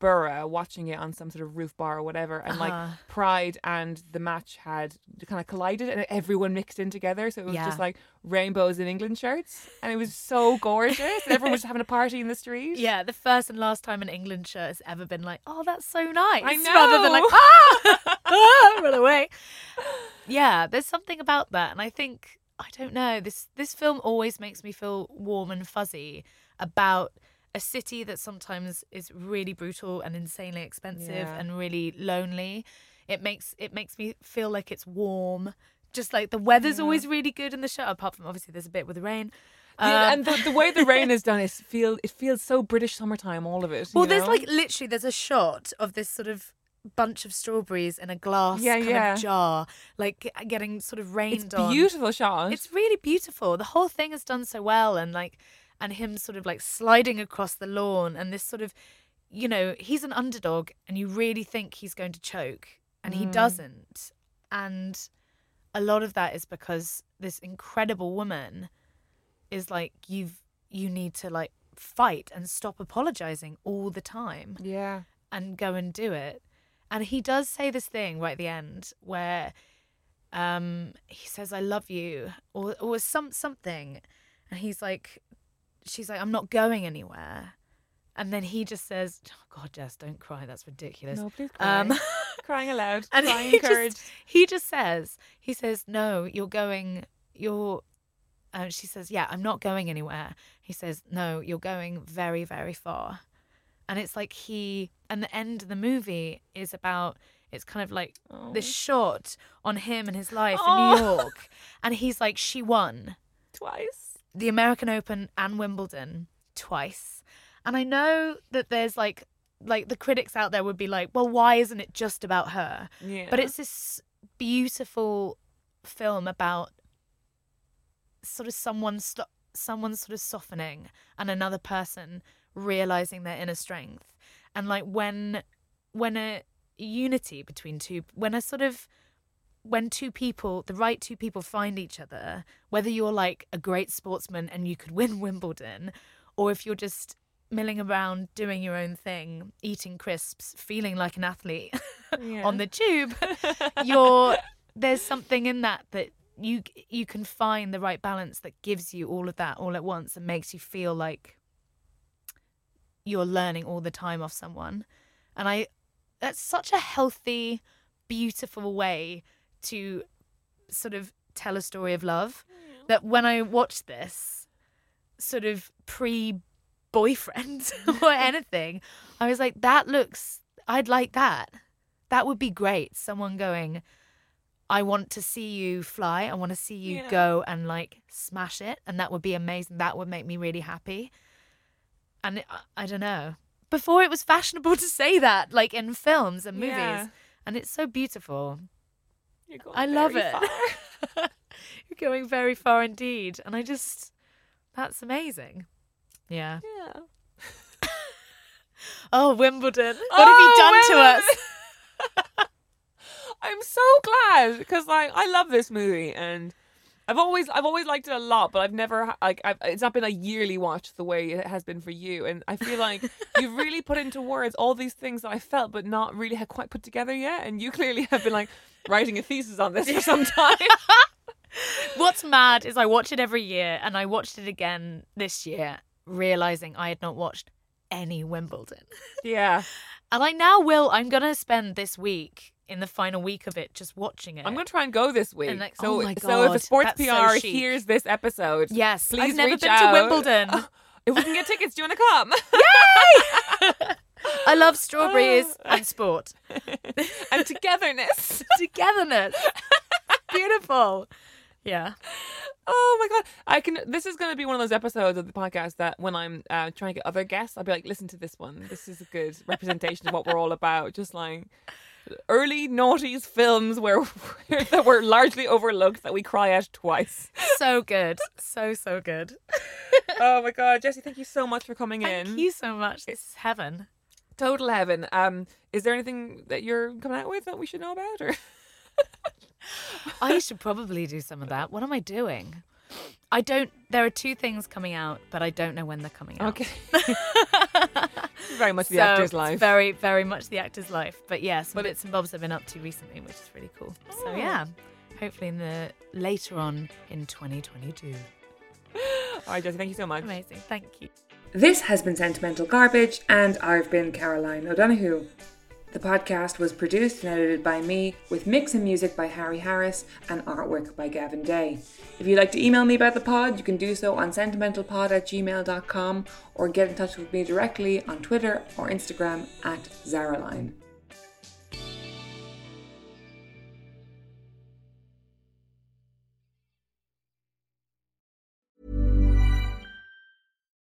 Borough watching it on some sort of roof bar or whatever, and like Uh-huh. Pride and the match had kind of collided, and everyone mixed in together. So it was Yeah. just like rainbows in England shirts, and it was so gorgeous. and everyone was having a party in the street. Yeah, the first and last time an England shirt has ever been like, oh, that's so nice. I know. Rather than like, ah, ah, run away. Yeah, there's something about that. And I think, I don't know, this, this film always makes me feel warm and fuzzy about a city that sometimes is really brutal and insanely expensive Yeah. and really lonely. It makes it makes me feel like it's warm. Just like the weather's always really good in the show, apart from obviously there's a bit with the rain. Yeah, Um, and the, the way the rain is done is feel it feels so British summertime. All of it. well, there's know? like literally there's a shot of this sort of bunch of strawberries in a glass Yeah, kind yeah. of jar, like getting sort of rained it's on. beautiful shot. It's really beautiful. The whole thing is done so well, and like, and him sort of like sliding across the lawn, and this sort of, you know, he's an underdog, and you really think he's going to choke, and he doesn't. And a lot of that is because this incredible woman is like, you've you need to like fight and stop apologizing all the time yeah. and go and do it. And he does say this thing right at the end where um he says I love you or or some something and he's like she's like I'm not going anywhere. And then he just says, oh, God, Jess, don't cry. That's ridiculous. No, please cry. Um, Crying aloud. and crying he encouraged. just, he just says, he says, no, you're going, you're, and she says, yeah, I'm not going anywhere. He says, no, you're going very, very far. And it's like he, and the end of the movie is about, it's kind of like this shot on him and his life in New Oh. York. And he's like, she won twice. The American Open and Wimbledon twice. And I know that there's like like the critics out there would be like, well, why isn't it just about her? Yeah. But it's this beautiful film about sort of someone sto- someone sort of softening and another person realizing their inner strength. And like when when a unity between two when a sort of when two people, the right two people find each other, whether you're like a great sportsman and you could win Wimbledon, or if you're just milling around doing your own thing, eating crisps, feeling like an athlete on the tube, you're there's something in that that you you can find the right balance that gives you all of that all at once and makes you feel like you're learning all the time off someone. And I that's such a healthy, beautiful way to sort of tell a story of love mm. that when I watched this sort of pre boyfriend or anything, I was like, that looks, I'd like that. That would be great. Someone going, I want to see you fly. I want to see you Yeah. go and like smash it. And that would be amazing. That would make me really happy. And it, I- I don't know. Before it was fashionable to say that, like in films and movies. Yeah. And it's so beautiful. I love it. You're going very far indeed. And I just, that's amazing. Yeah. yeah. Oh, Wimbledon. What have you oh, done to Oh, us? I'm so glad because like I love this movie and I've always I've always liked it a lot, but I've never like I've, it's not been a yearly watch the way it has been for you, and I feel like you've really put into words all these things that I felt but not really had quite put together yet, and you clearly have been like writing a thesis on this for some time. What's mad is I watch it every year and I watched it again this year, realizing I had not watched any Wimbledon. yeah, And I now will. I'm going to spend this week, in the final week of it, just watching it. I'm gonna try and go this week. Like, so oh my so if a sports that's so PR hears this episode, Yes, please I've never been out. to Wimbledon. If we can get tickets, do you want to come? Yay! I love strawberries and sport. and togetherness. Togetherness. Beautiful. Yeah. Oh my god! I can. This is going to be one of those episodes of the podcast that when I'm uh, trying to get other guests, I'll be like, "Listen to this one. This is a good representation of what we're all about." Just like early noughties films where that were largely overlooked that we cry at twice. So good. So, so good. oh my god, Jesse! Thank you so much for coming Thank in. Thank you so much. This is heaven. Total heaven. Um, is there anything that you're coming out with that we should know about? Or I should probably do some of that. What am I doing? I don't. There are two things coming out, but I don't know when they're coming out. okay, very much the So, actor's life. Very, very much the actor's life. But yeah, some But it- bits and bobs I've been up to recently, which is really cool. So Oh. yeah, hopefully in the later on in 2022. All right, Jesse. Thank you so much. Amazing. Thank you. This has been Sentimental Garbage, and I've been Caroline O'Donoghue. The podcast was produced and edited by me, with mix and music by Harry Harris and artwork by Gavin Day. If you'd like to email me about the pod, you can do so on sentimentalpod at gmail.com or get in touch with me directly on Twitter or Instagram at Czaroline.